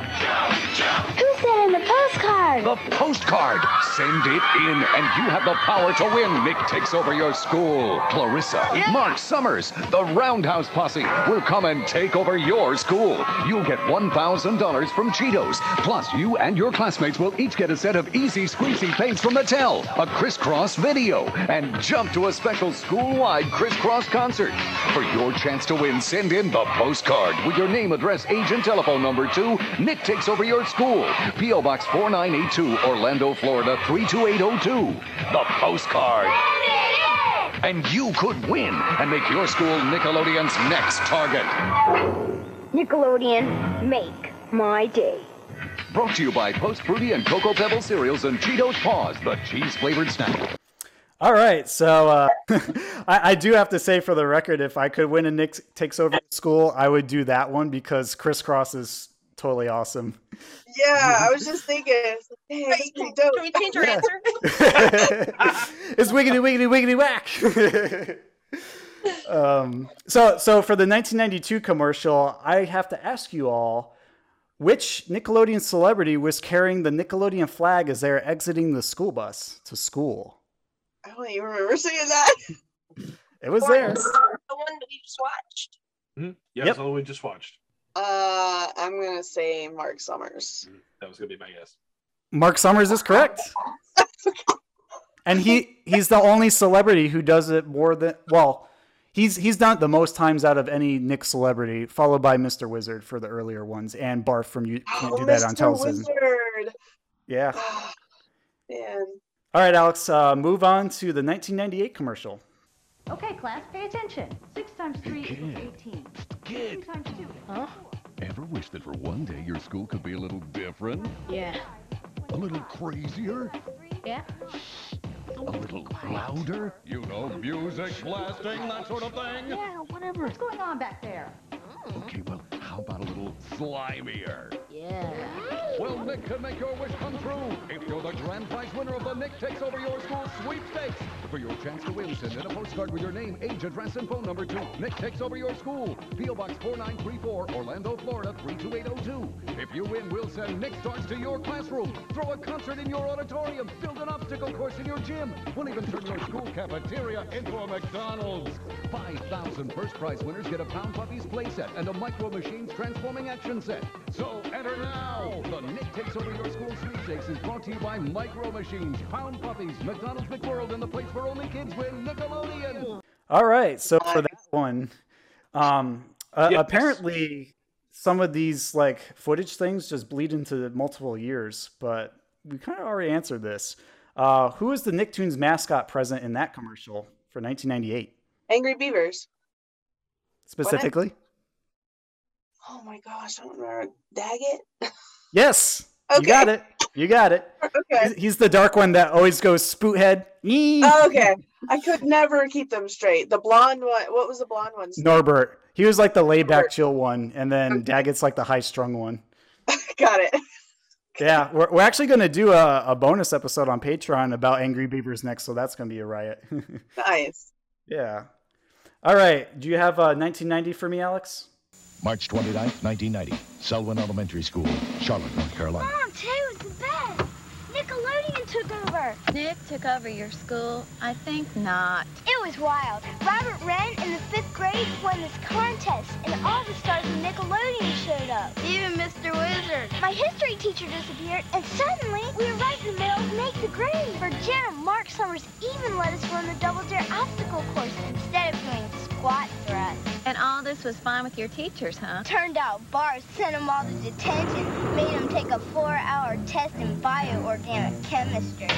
Who sent in the postcard? The postcard. Send it in, and you have the power to win. Nick takes over your school. Clarissa, Marc Summers, the Roundhouse Posse will come and take over your school. You'll get $1,000 from Cheetos. Plus, you and your classmates will each get a set of easy squeezy paints from Mattel, a Kris Kross video, and jump to a special school-wide Kris Kross concert. For your chance to win, send in the postcard with your name, address, age, and telephone number to Nick Takes Over Your School. P.O. Box 4982, Orlando, Florida 32802. The postcard. And you could win and make your school Nickelodeon's next target. Nickelodeon, make my day. Brought to you by Post Fruity and Cocoa Pebble cereals and Cheetos Paws, the cheese flavored snack. All right, so uh, (laughs) I, I do have to say for the record, if I could win a Nick takes over school, I would do that one because Kris Kross is totally awesome. Yeah, I was (laughs) just thinking. it's like, Dang, that's dope. Can we change our answer? (laughs) it's wiggity wiggity wiggity whack. (laughs) um, so so for the 1992 commercial, I have to ask you all, which Nickelodeon celebrity was carrying the Nickelodeon flag as they're exiting the school bus to school? I don't even remember seeing that. It was there. The one that we just watched. Mhm. Yeah, Yep. that's all we just watched. Uh, I'm gonna say Marc Summers. That was gonna be my guess. Marc Summers is correct. (laughs) And he he's the only celebrity who does it more than well, he's he's done it the most times out of any Nick celebrity, followed by Mr. Wizard for the earlier ones, and Barf from You Can't Do That on Television. Wizard. Yeah. Man. All right, Alex, uh, move on to the 1998 commercial. Okay, class, pay attention. Six times three equals eighteen. Two times two. Huh? Ever wish that for one day your school could be a little different? Yeah. A little crazier? Yeah. A little louder? You know, music blasting, that sort of thing? Yeah, whatever. What's going on back there? Oh. Okay, well, how about a little slimier? Yeah. Well, Nick can make your wish come true if you're the grand prize winner of the Nick Takes Over Your School sweepstakes. For your chance to win, send in a postcard with your name, age, address, and phone number to Nick Takes Over Your School, P.O. Box 4934, Orlando, Florida 32802. If you win, we'll send Nick Starts to your classroom, throw a concert in your auditorium, build an obstacle course in your gym. We'll even turn your school cafeteria into a McDonald's. 5,000 first prize winners get a Pound Puppies playset and a Micro Machines transforming action set. So enter now. The Nick Takes Over Your School sweepstakes is brought to you by Micro Machines, Pound Puppies, McDonald's McWorld, and the place where only kids win, Nickelodeon. All right, so for that one, um, uh, Yes. apparently some of these like footage things just bleed into multiple years, but we kind of already answered this. Uh, who is the Nicktoons mascot present in that commercial for 1998 Angry Beavers. specifically? Oh my gosh, I don't remember. Daggett? (laughs) Yes, Okay. you got it. You got it. (laughs) Okay. He's, the dark one that always goes spoot head. Oh, okay. (laughs) I could never keep them straight. The blonde one. What was the blonde one? Norbert. He was like the laid back, chill one, and then Daggett's like the high strung one. Got it. Yeah, we're, we're actually going to do a, a bonus episode on Patreon about Angry Beavers next, so that's going to be a riot. Nice. yeah. All right. Do you have uh, 1990 for me, Alex? March 29, 1990, Selwyn Elementary School, Charlotte, North Carolina. Mom, today was the best. Nickelodeon took over. Nick took over your school? I think not. It was wild. Robert Wren in the fifth grade won this contest, and all the stars of Nickelodeon showed up. Even Mr. Wizard. My history teacher disappeared, and suddenly we were right in the middle of Make the Grade. For gym, Marc Summers even let us run the Double Dare obstacle course instead of doing squat thrusts. And all this was fine with your teachers, huh? Turned out Bart sent them all to detention, made them take a four-hour test in bioorganic chemistry.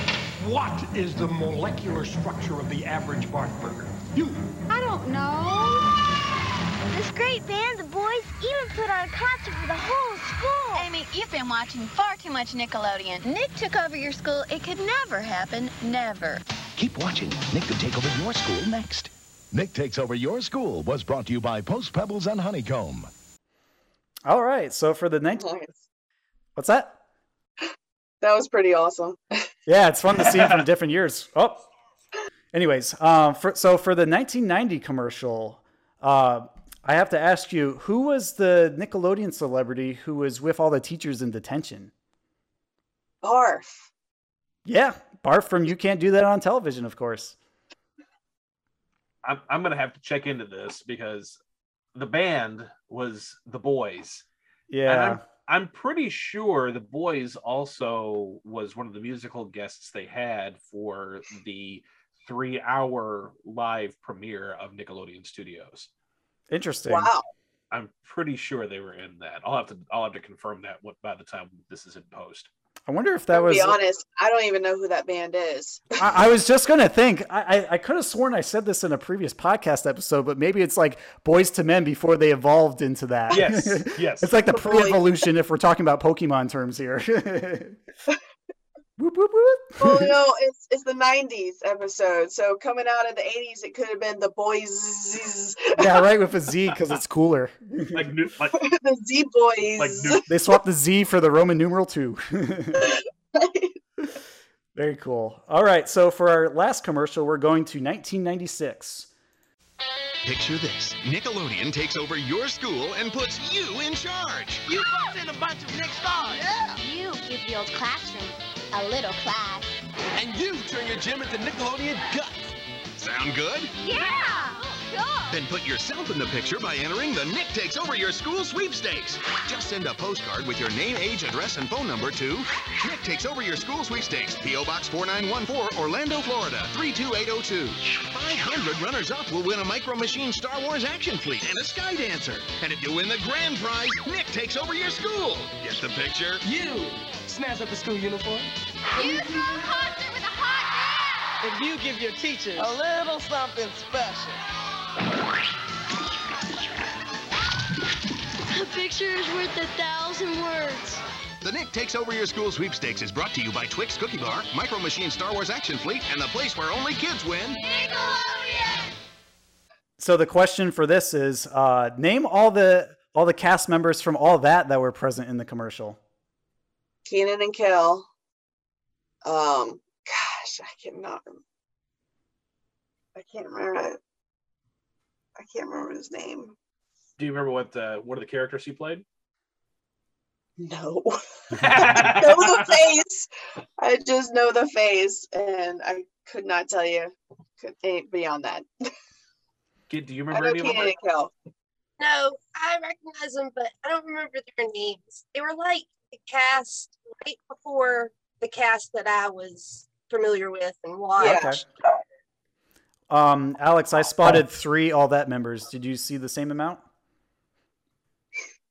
What is the molecular structure of the average Bart burger? You. I don't know. This great band of boys even put on a concert for the whole school. Amy, you've been watching far too much Nickelodeon. Nick took over your school. It could never happen. Never. Keep watching. Nick could take over your school next. Nick Takes Over Your School was brought to you by Post Pebbles and Honeycomb. All right. So for the 19. What's that? That was pretty awesome. (laughs) Yeah, it's fun to see them from different years. Oh. Anyways, um, for, so for the 1990 commercial, uh, I have to ask you, who was the Nickelodeon celebrity who was with all the teachers in detention? Barf. Yeah, Barf from You Can't Do That on Television, of course. I'm, I'm gonna have to check into this because the band was the boys. And Yeah. I'm, I'm pretty sure the boys also was one of the musical guests they had for the three hour live premiere of Nickelodeon Studios. Interesting. Wow. I'm pretty sure they were in that. I'll have to I'll have to confirm that what by the time this is in post. I wonder if that to was. be honest, I don't even know who that band is. I, I was just gonna think. I, I, I could have sworn I said this in a previous podcast episode, but maybe it's like Boyz II Men before they evolved into that. Yes, (laughs) yes. it's like the Probably. pre-evolution if we're talking about Pokemon terms here. (laughs) whoop, whoop, whoop. well, (laughs) oh, no, it's it's the '90s episode. So coming out of the '80s, it could have been the boys, yeah, right with a Z (laughs) because it's cooler. Like new, like (laughs) the Z boys. like new, They swapped the Z for the Roman numeral two. Very cool. All right, so for our last commercial, we're going to 1996. Picture this. Nickelodeon takes over your school and puts you in charge. You bust in a bunch of Nick stars. Yeah. You give the old classroom a little class. And you turn your gym into Nickelodeon guts. Sound good? Yeah! Then put yourself in the picture by entering the Nick Takes Over Your School sweepstakes. Just send a postcard with your name, age, address, and phone number to Nick Takes Over Your School sweepstakes, P.O. Box 4914, Orlando, Florida 32802. 500 runners-up will win a Micro Machine Star Wars action fleet and a Sky Dancer. And if you win the grand prize, Nick takes over your school. Get the picture? You snatch up the school uniform. You throw a concert with a hot And you give your teachers a little something special. A picture is worth a thousand words. The Nick Takes Over Your School sweepstakes is brought to you by Twix Cookie Bar, Micro Machine Star Wars Action Fleet, and the place where only kids win. So the question for this is: uh, name all the all the cast members from all that that were present in the commercial. Keenan and Kel. Um, gosh, I cannot. rem- I can't remember. it. I can't remember his name. Do you remember what the what are the characters he played? No. I (laughs) (laughs) know the face. I just know the face, and I could not tell you could, eh, beyond that. Kid, do you I remember know any of them? Keenan and Kel. No, I recognize them, but I don't remember their names. They were like the cast right before the cast that I was familiar with and watched. Okay. Um, Alex, I spotted three all that members. Did you see the same amount?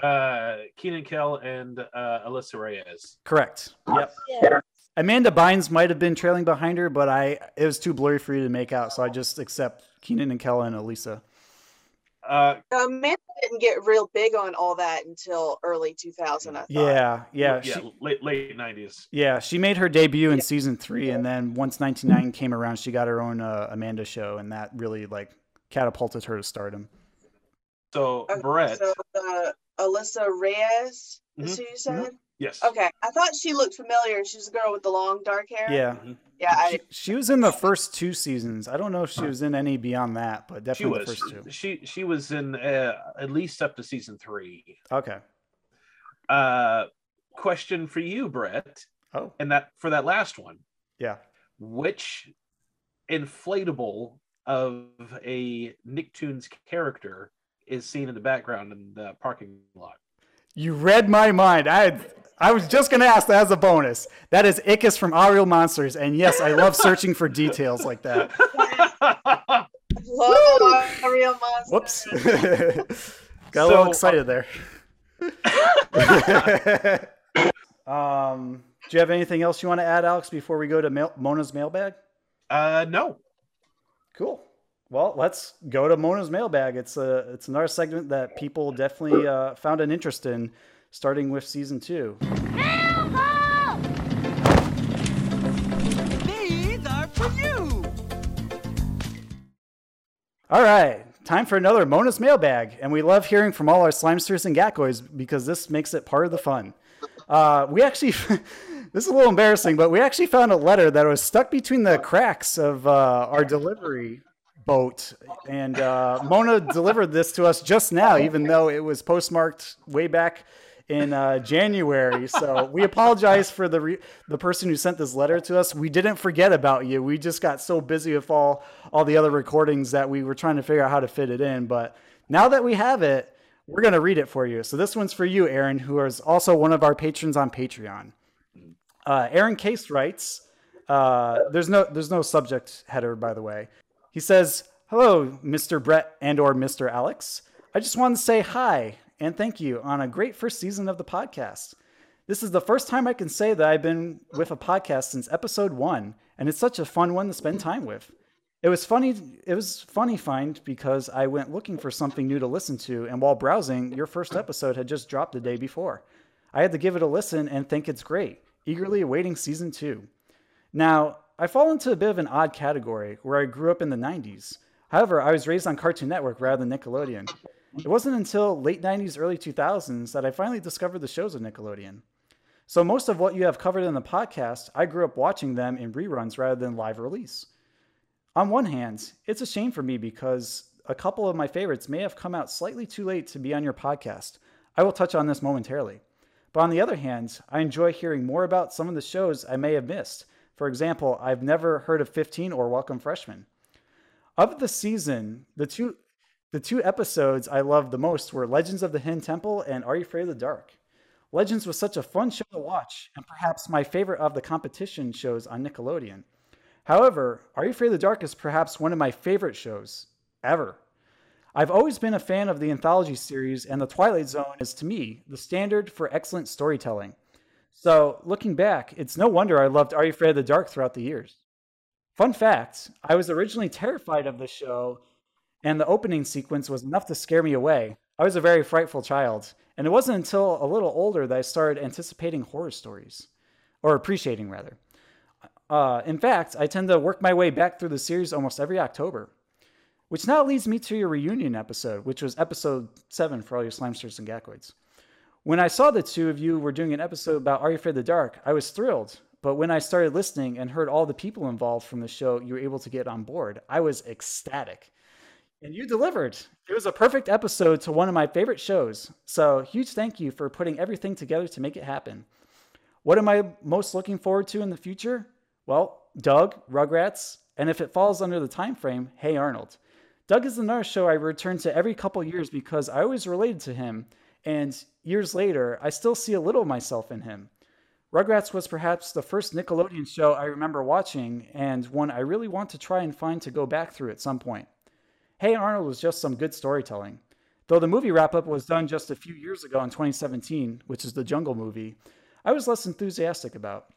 Uh, Keenan Kel and uh, Alyssa Reyes. Correct. Yep. Yeah. Amanda Bynes might have been trailing behind her, but I it was too blurry for you to make out, so I just accept Keenan and Kella and Elisa. Uh, Amanda didn't get real big on all that until early 2000. I thought. Yeah, yeah, yeah, she, late late nineties. yeah. She made her debut in season three, and then once '99 came around, she got her own uh, Amanda show, and that really like catapulted her to stardom. So Okay, Brett, So uh, Alyssa Reyes, is Mhm, who you said? Yes. Okay, I thought she looked familiar. She's a girl with the long dark hair. Yeah, Mm-hmm. Yeah, I, she, she was in the first two seasons. I don't know if she was in any beyond that, but She definitely was the first two. she she was in uh, at least up to season three. Okay. Uh, question for you, Brett. Oh. And that for that last one, Yeah. which inflatable of a Nicktoons character is seen in the background in the parking lot? You read my mind. I had, I was just gonna ask that as a bonus. That is Ickis from Aaahh!!! Real Monsters, and yes, I love searching for details like that. love a real monster. Whoops. (laughs) Got a little So, excited there. (laughs) um, Do you have anything else you want to add, Alex, before we go to mail- Mona's mailbag? Uh, no. Cool. Well, let's go to Mona's mailbag. It's a it's another segment that people definitely uh, found an interest in, starting with season two. These are for you. All right, time for another Mona's mailbag, and we love hearing from all our slimesters and gakkois because this makes it part of the fun. Uh, we actually, (laughs) this is a little embarrassing, but we actually found a letter that was stuck between the cracks of uh, our delivery boat, and uh, Mona delivered this to us just now, even though it was postmarked way back in uh, January. So we apologize for the re- the person who sent this letter to us. We didn't forget about you. We just got so busy with all all the other recordings that we were trying to figure out how to fit it in. But now that we have it, we're gonna read it for you. So this one's for you, Aaron, who is also one of our patrons on Patreon. Uh, Aaron Case writes. Uh, there's no there's no subject header, by the way. He says, "Hello, Mr. Brett and or Mr. Alex. I just wanted to say hi and thank you on a great first season of the podcast. This is the first time I can say that I've been with a podcast since episode one, and it's such a fun one to spend time with. It was funny. It was funny find because I went looking for something new to listen to, and while browsing, your first episode had just dropped the day before. I had to give it a listen and think it's great. Eagerly awaiting season two. Now, I fall into a bit of an odd category where I grew up in the 90s. However, I was raised on Cartoon Network rather than Nickelodeon. It wasn't until late 90s, early 2000s that I finally discovered the shows of Nickelodeon. So most of what you have covered in the podcast, I grew up watching them in reruns rather than live release. On one hand, it's a shame for me because a couple of my favorites may have come out slightly too late to be on your podcast. I will touch on this momentarily. But on the other hand, I enjoy hearing more about some of the shows I may have missed. For example, I've never heard of 15 or Welcome Freshman. Of the season, the two the two episodes I loved the most were Legends of the Hidden Temple and Are You Afraid of the Dark? Legends was such a fun show to watch, and perhaps my favorite of the competition shows on Nickelodeon. However, Are You Afraid of the Dark is perhaps one of my favorite shows ever. I've always been a fan of the anthology series, and The Twilight Zone is, to me, the standard for excellent storytelling. So, looking back, it's no wonder I loved Are You Afraid of the Dark throughout the years. Fun fact I was originally terrified of the show and the opening sequence was enough to scare me away. I was a very frightful child, and it wasn't until a little older that I started anticipating horror stories, or appreciating rather. Uh, in fact, I tend to work my way back through the series almost every October, which now leads me to your reunion episode, which was episode seven for all your slimesters and gakoids. When I saw the two of you were doing an episode about Are You Afraid of the Dark, I was thrilled. But when I started listening and heard all the people involved from the show you were able to get on board, I was ecstatic. And you delivered. It was a perfect episode to one of my favorite shows. So, huge thank you for putting everything together to make it happen. What am I most looking forward to in the future? Well, Doug, Rugrats, and if it falls under the time frame, Hey Arnold. Doug is another show I return to every couple years because I always related to him, and years later, I still see a little of myself in him. Rugrats was perhaps the first Nickelodeon show I remember watching, and one I really want to try and find to go back through at some point. Hey Arnold was just some good storytelling. Though the movie wrap up was done just a few years ago in 2017, which is the Jungle movie, I was less enthusiastic about.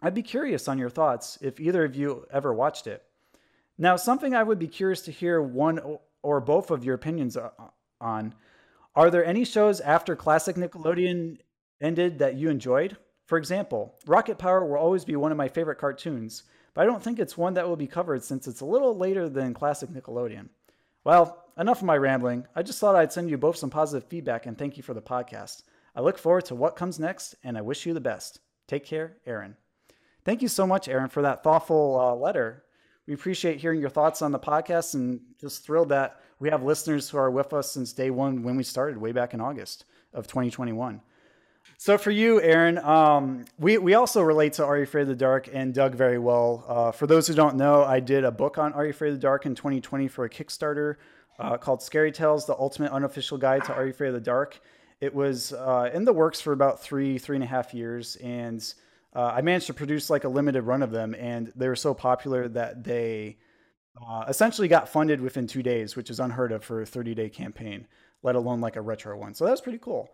I'd be curious on your thoughts if either of you ever watched it. Now, something I would be curious to hear one or both of your opinions on are there any shows after classic Nickelodeon ended that you enjoyed? For example, Rocket Power will always be one of my favorite cartoons, but I don't think it's one that will be covered since it's a little later than classic Nickelodeon. Well, enough of my rambling. I just thought I'd send you both some positive feedback and thank you for the podcast. I look forward to what comes next, and I wish you the best. Take care, Aaron. Thank you so much, Aaron, for that thoughtful uh, letter. We appreciate hearing your thoughts on the podcast and just thrilled that we have listeners who are with us since day one when we started, way back in August of 2021. So for you, Aaron, um, we, we also relate to Are You Afraid of the Dark and Doug very well. Uh, for those who don't know, I did a book on Are You Afraid of the Dark in 2020 for a Kickstarter uh, called Scary Tales, the ultimate unofficial guide to Are You Afraid of the Dark. It was uh, in the works for about three, three and a half years. And uh, I managed to produce like a limited run of them. And they were so popular that they uh, essentially got funded within two days, which is unheard of for a 30 day campaign, let alone like a retro one. So that was pretty cool.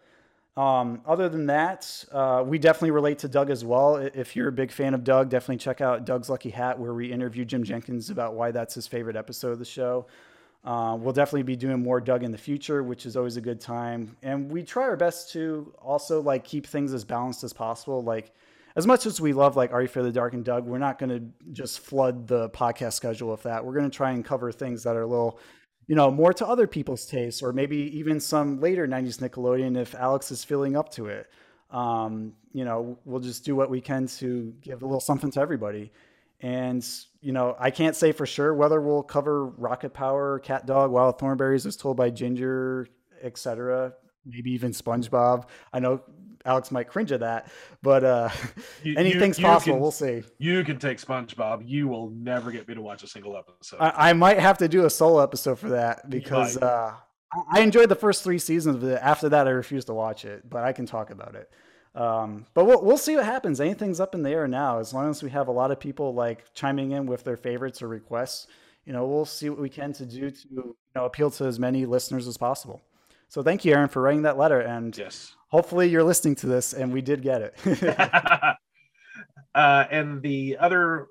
Um, other than that, uh, we definitely relate to Doug as well. If you're a big fan of Doug, definitely check out Doug's Lucky Hat, where we interview Jim Jenkins about why that's his favorite episode of the show. Uh, we'll definitely be doing more Doug in the future, which is always a good time. And we try our best to also like keep things as balanced as possible. Like as much as we love like Are You Fear the Dark and Doug, we're not going to just flood the podcast schedule with that. We're going to try and cover things that are a little you know, more to other people's tastes, or maybe even some later 90s Nickelodeon if Alex is feeling up to it. Um, you know, we'll just do what we can to give a little something to everybody. And, you know, I can't say for sure whether we'll cover Rocket Power, CatDog, Wild Thornberrys as told by Ginger, etc. Maybe even SpongeBob. I know Alex might cringe at that, but uh, (laughs) you, anything's you, you possible. Can, we'll see. You can take SpongeBob. You will never get me to watch a single episode. I, I might have to do a solo episode for that because uh, I enjoyed the first three seasons of it. After that, I refused to watch it, but I can talk about it. Um, but we'll, we'll see what happens. Anything's up in the air now. As long as we have a lot of people like chiming in with their favorites or requests, you know, we'll see what we can to do to you know appeal to as many listeners as possible. So thank you, Aaron, for writing that letter. And yes, hopefully you're listening to this and we did get it. (laughs) uh, and the other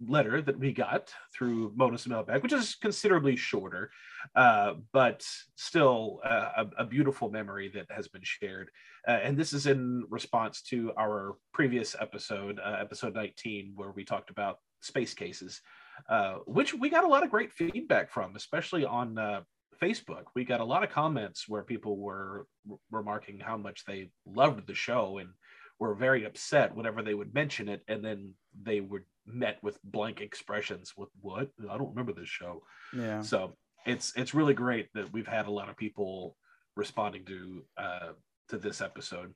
letter that we got through bonus mailbag, which is considerably shorter, uh, but still uh, a, a, beautiful memory that has been shared. Uh, and this is in response to our previous episode, uh, episode 19, where we talked about space cases, uh, which we got a lot of great feedback from, especially on Facebook, we got a lot of comments where people were remarking how much they loved the show and were very upset whenever they would mention it, and then they were met with blank expressions with "What? I don't remember this show." Yeah. So it's it's really great that we've had a lot of people responding to uh, to this episode.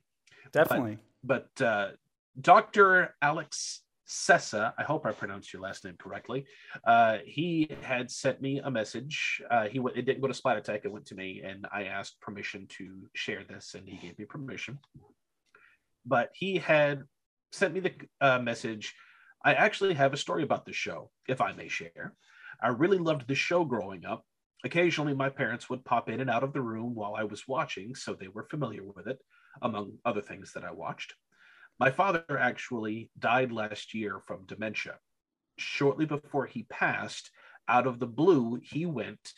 Definitely. But, but uh, Dr. Alex Sessa, I hope I pronounced your last name correctly. Uh, he had sent me a message. Uh, he it didn't go to Splat Attack; it went to me, and I asked permission to share this, and he gave me permission. But he had sent me the uh, message. I actually have a story about the show, if I may share. I really loved the show growing up. Occasionally, my parents would pop in and out of the room while I was watching, so they were familiar with it, among other things that I watched. My father actually died last year from dementia. Shortly before he passed, out of the blue, he went,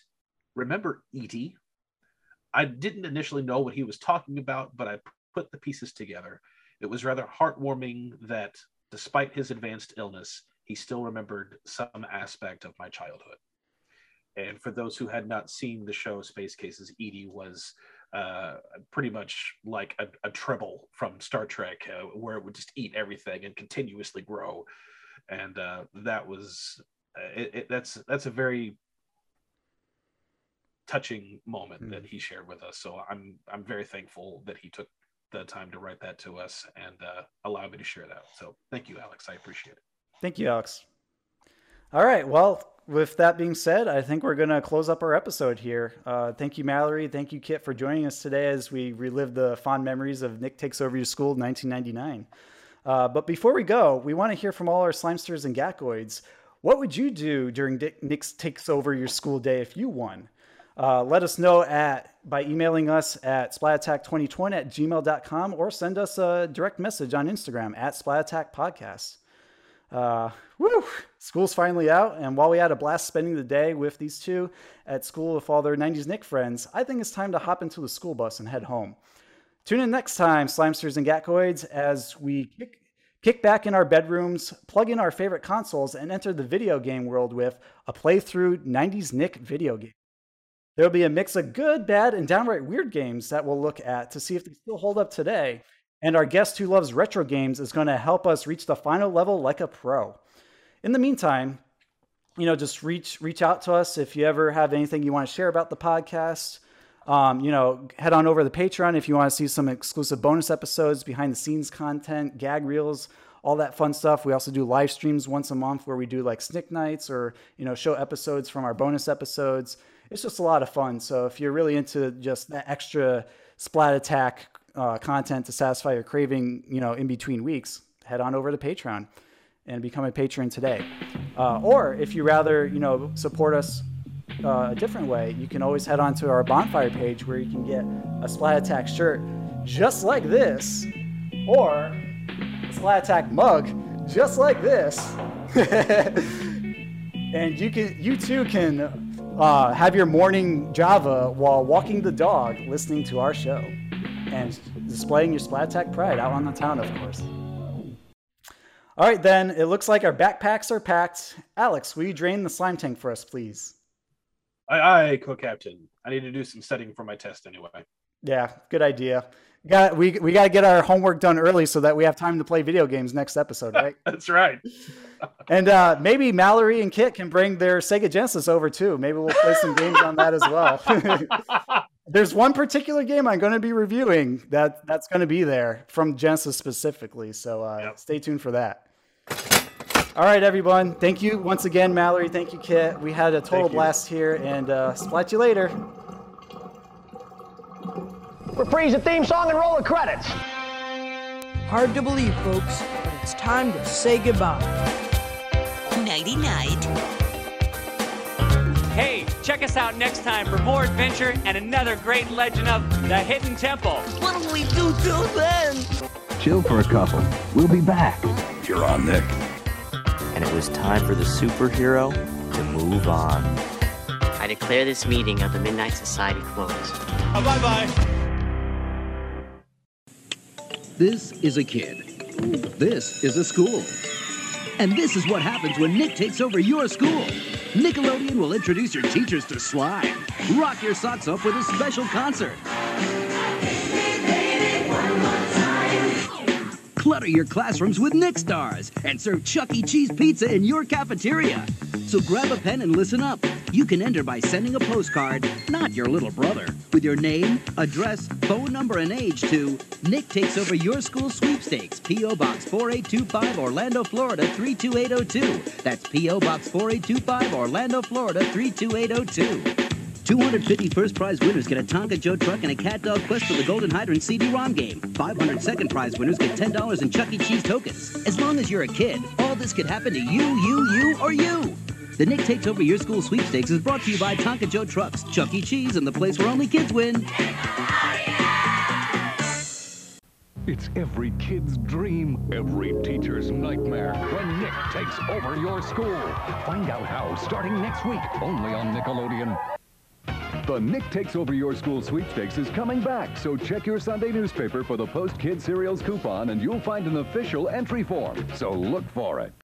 Remember Edie? I didn't initially know what he was talking about, but I put the pieces together. It was rather heartwarming that despite his advanced illness, he still remembered some aspect of my childhood. And for those who had not seen the show Space Cases, Edie was uh, pretty much like a, a Tribble from Star Trek, uh, where it would just eat everything and continuously grow. And uh, that was uh, it, it, that's that's a very touching moment mm. that he shared with us. So I'm I'm very thankful that he took the time to write that to us and uh, allow me to share that. So thank you, Alex. I appreciate it. Thank you, Alex. All right. Well, with that being said, I think we're going to close up our episode here. Uh, thank you, Mallory. Thank you, Kit, for joining us today as we relive the fond memories of Nick Takes Over Your School 1999. Uh, but before we go, we want to hear from all our Slimesters and Gakoids. What would you do during Nick Takes Over Your School Day if you won? Uh, let us know at by emailing us at splatattack2020 at gmail.com or send us a direct message on Instagram at splatattackpodcast. Uh, woo! School's finally out, and while we had a blast spending the day with these two at school with all their 90s Nick friends, I think it's time to hop into the school bus and head home. Tune in next time, Slimesters and Gakoids, as we kick, kick back in our bedrooms, plug in our favorite consoles, and enter the video game world with a playthrough 90s Nick video game. There will be a mix of good, bad, and downright weird games that we'll look at to see if they still hold up today and our guest who loves retro games is going to help us reach the final level like a pro. In the meantime, you know, just reach reach out to us if you ever have anything you want to share about the podcast. Um, you know, head on over to the Patreon if you want to see some exclusive bonus episodes, behind the scenes content, gag reels, all that fun stuff. We also do live streams once a month where we do like Snick Nights or, you know, show episodes from our bonus episodes. It's just a lot of fun. So if you're really into just that extra splat attack uh, content to satisfy your craving, you know, in between weeks, head on over to Patreon and become a patron today. Uh, or if you rather, you know, support us uh, a different way, you can always head on to our bonfire page where you can get a Splat Attack shirt just like this, or a Splat Attack mug, just like this. (laughs) and you can, you too can uh, have your morning Java while walking the dog, listening to our show, and displaying your Splat Attack pride out on the town, of course. All right, then. It looks like our backpacks are packed. Alex, will you drain the slime tank for us, please? Aye, aye, co-captain. I need to do some studying for my test anyway. Yeah, good idea. Got we we got to get our homework done early so that we have time to play video games next episode, right? (laughs) That's right. (laughs) and uh, maybe Mallory and Kit can bring their Sega Genesis over too. Maybe we'll play some games on that as well. (laughs) There's one particular game I'm going to be reviewing that that's going to be there from Genesis specifically. So uh, yep. stay tuned for that. All right, everyone. Thank you once again, Mallory. Thank you, Kit. We had a total blast here, and uh, splat you later. Reprise the theme song and roll the credits. Hard to believe, folks, but it's time to say goodbye. Nighty night. Hey, check us out next time for more adventure and another great legend of the Hidden Temple. What'll we do till then? Chill for a couple. We'll be back. You're on, Nick and it was time for the superhero to move on. I declare this meeting of the Midnight Society closed. Oh, bye bye. This is a kid. This is a school. And this is what happens when Nick takes over your school. Nickelodeon will introduce your teachers to slime, rock your socks off with a special concert. Clutter your classrooms with Nick Stars and serve Chuck E. Cheese pizza in your cafeteria. So grab a pen and listen up. You can enter by sending a postcard, not your little brother, with your name, address, phone number, and age to Nick Takes Over Your School Sweepstakes, P.O. Box 4825, Orlando, Florida 32802. That's P.O. Box 4825, Orlando, Florida 32802. 250 first prize winners get a Tonka Joe truck and a CatDog Quest for the Golden Hydrant CD-ROM game. 500 second prize winners get $10 in Chuck E. Cheese tokens. As long as you're a kid, all this could happen to you, you, you, or you. The Nick Takes Over Your School Sweepstakes is brought to you by Tonka Joe Trucks, Chuck E. Cheese, and the place where only kids win. It's every kid's dream, every teacher's nightmare when Nick takes over your school. Find out how starting next week, only on Nickelodeon. The Nick Takes Over Your School sweepstakes is coming back, so check your Sunday newspaper for the Post Kid Cereals coupon and you'll find an official entry form. So look for it.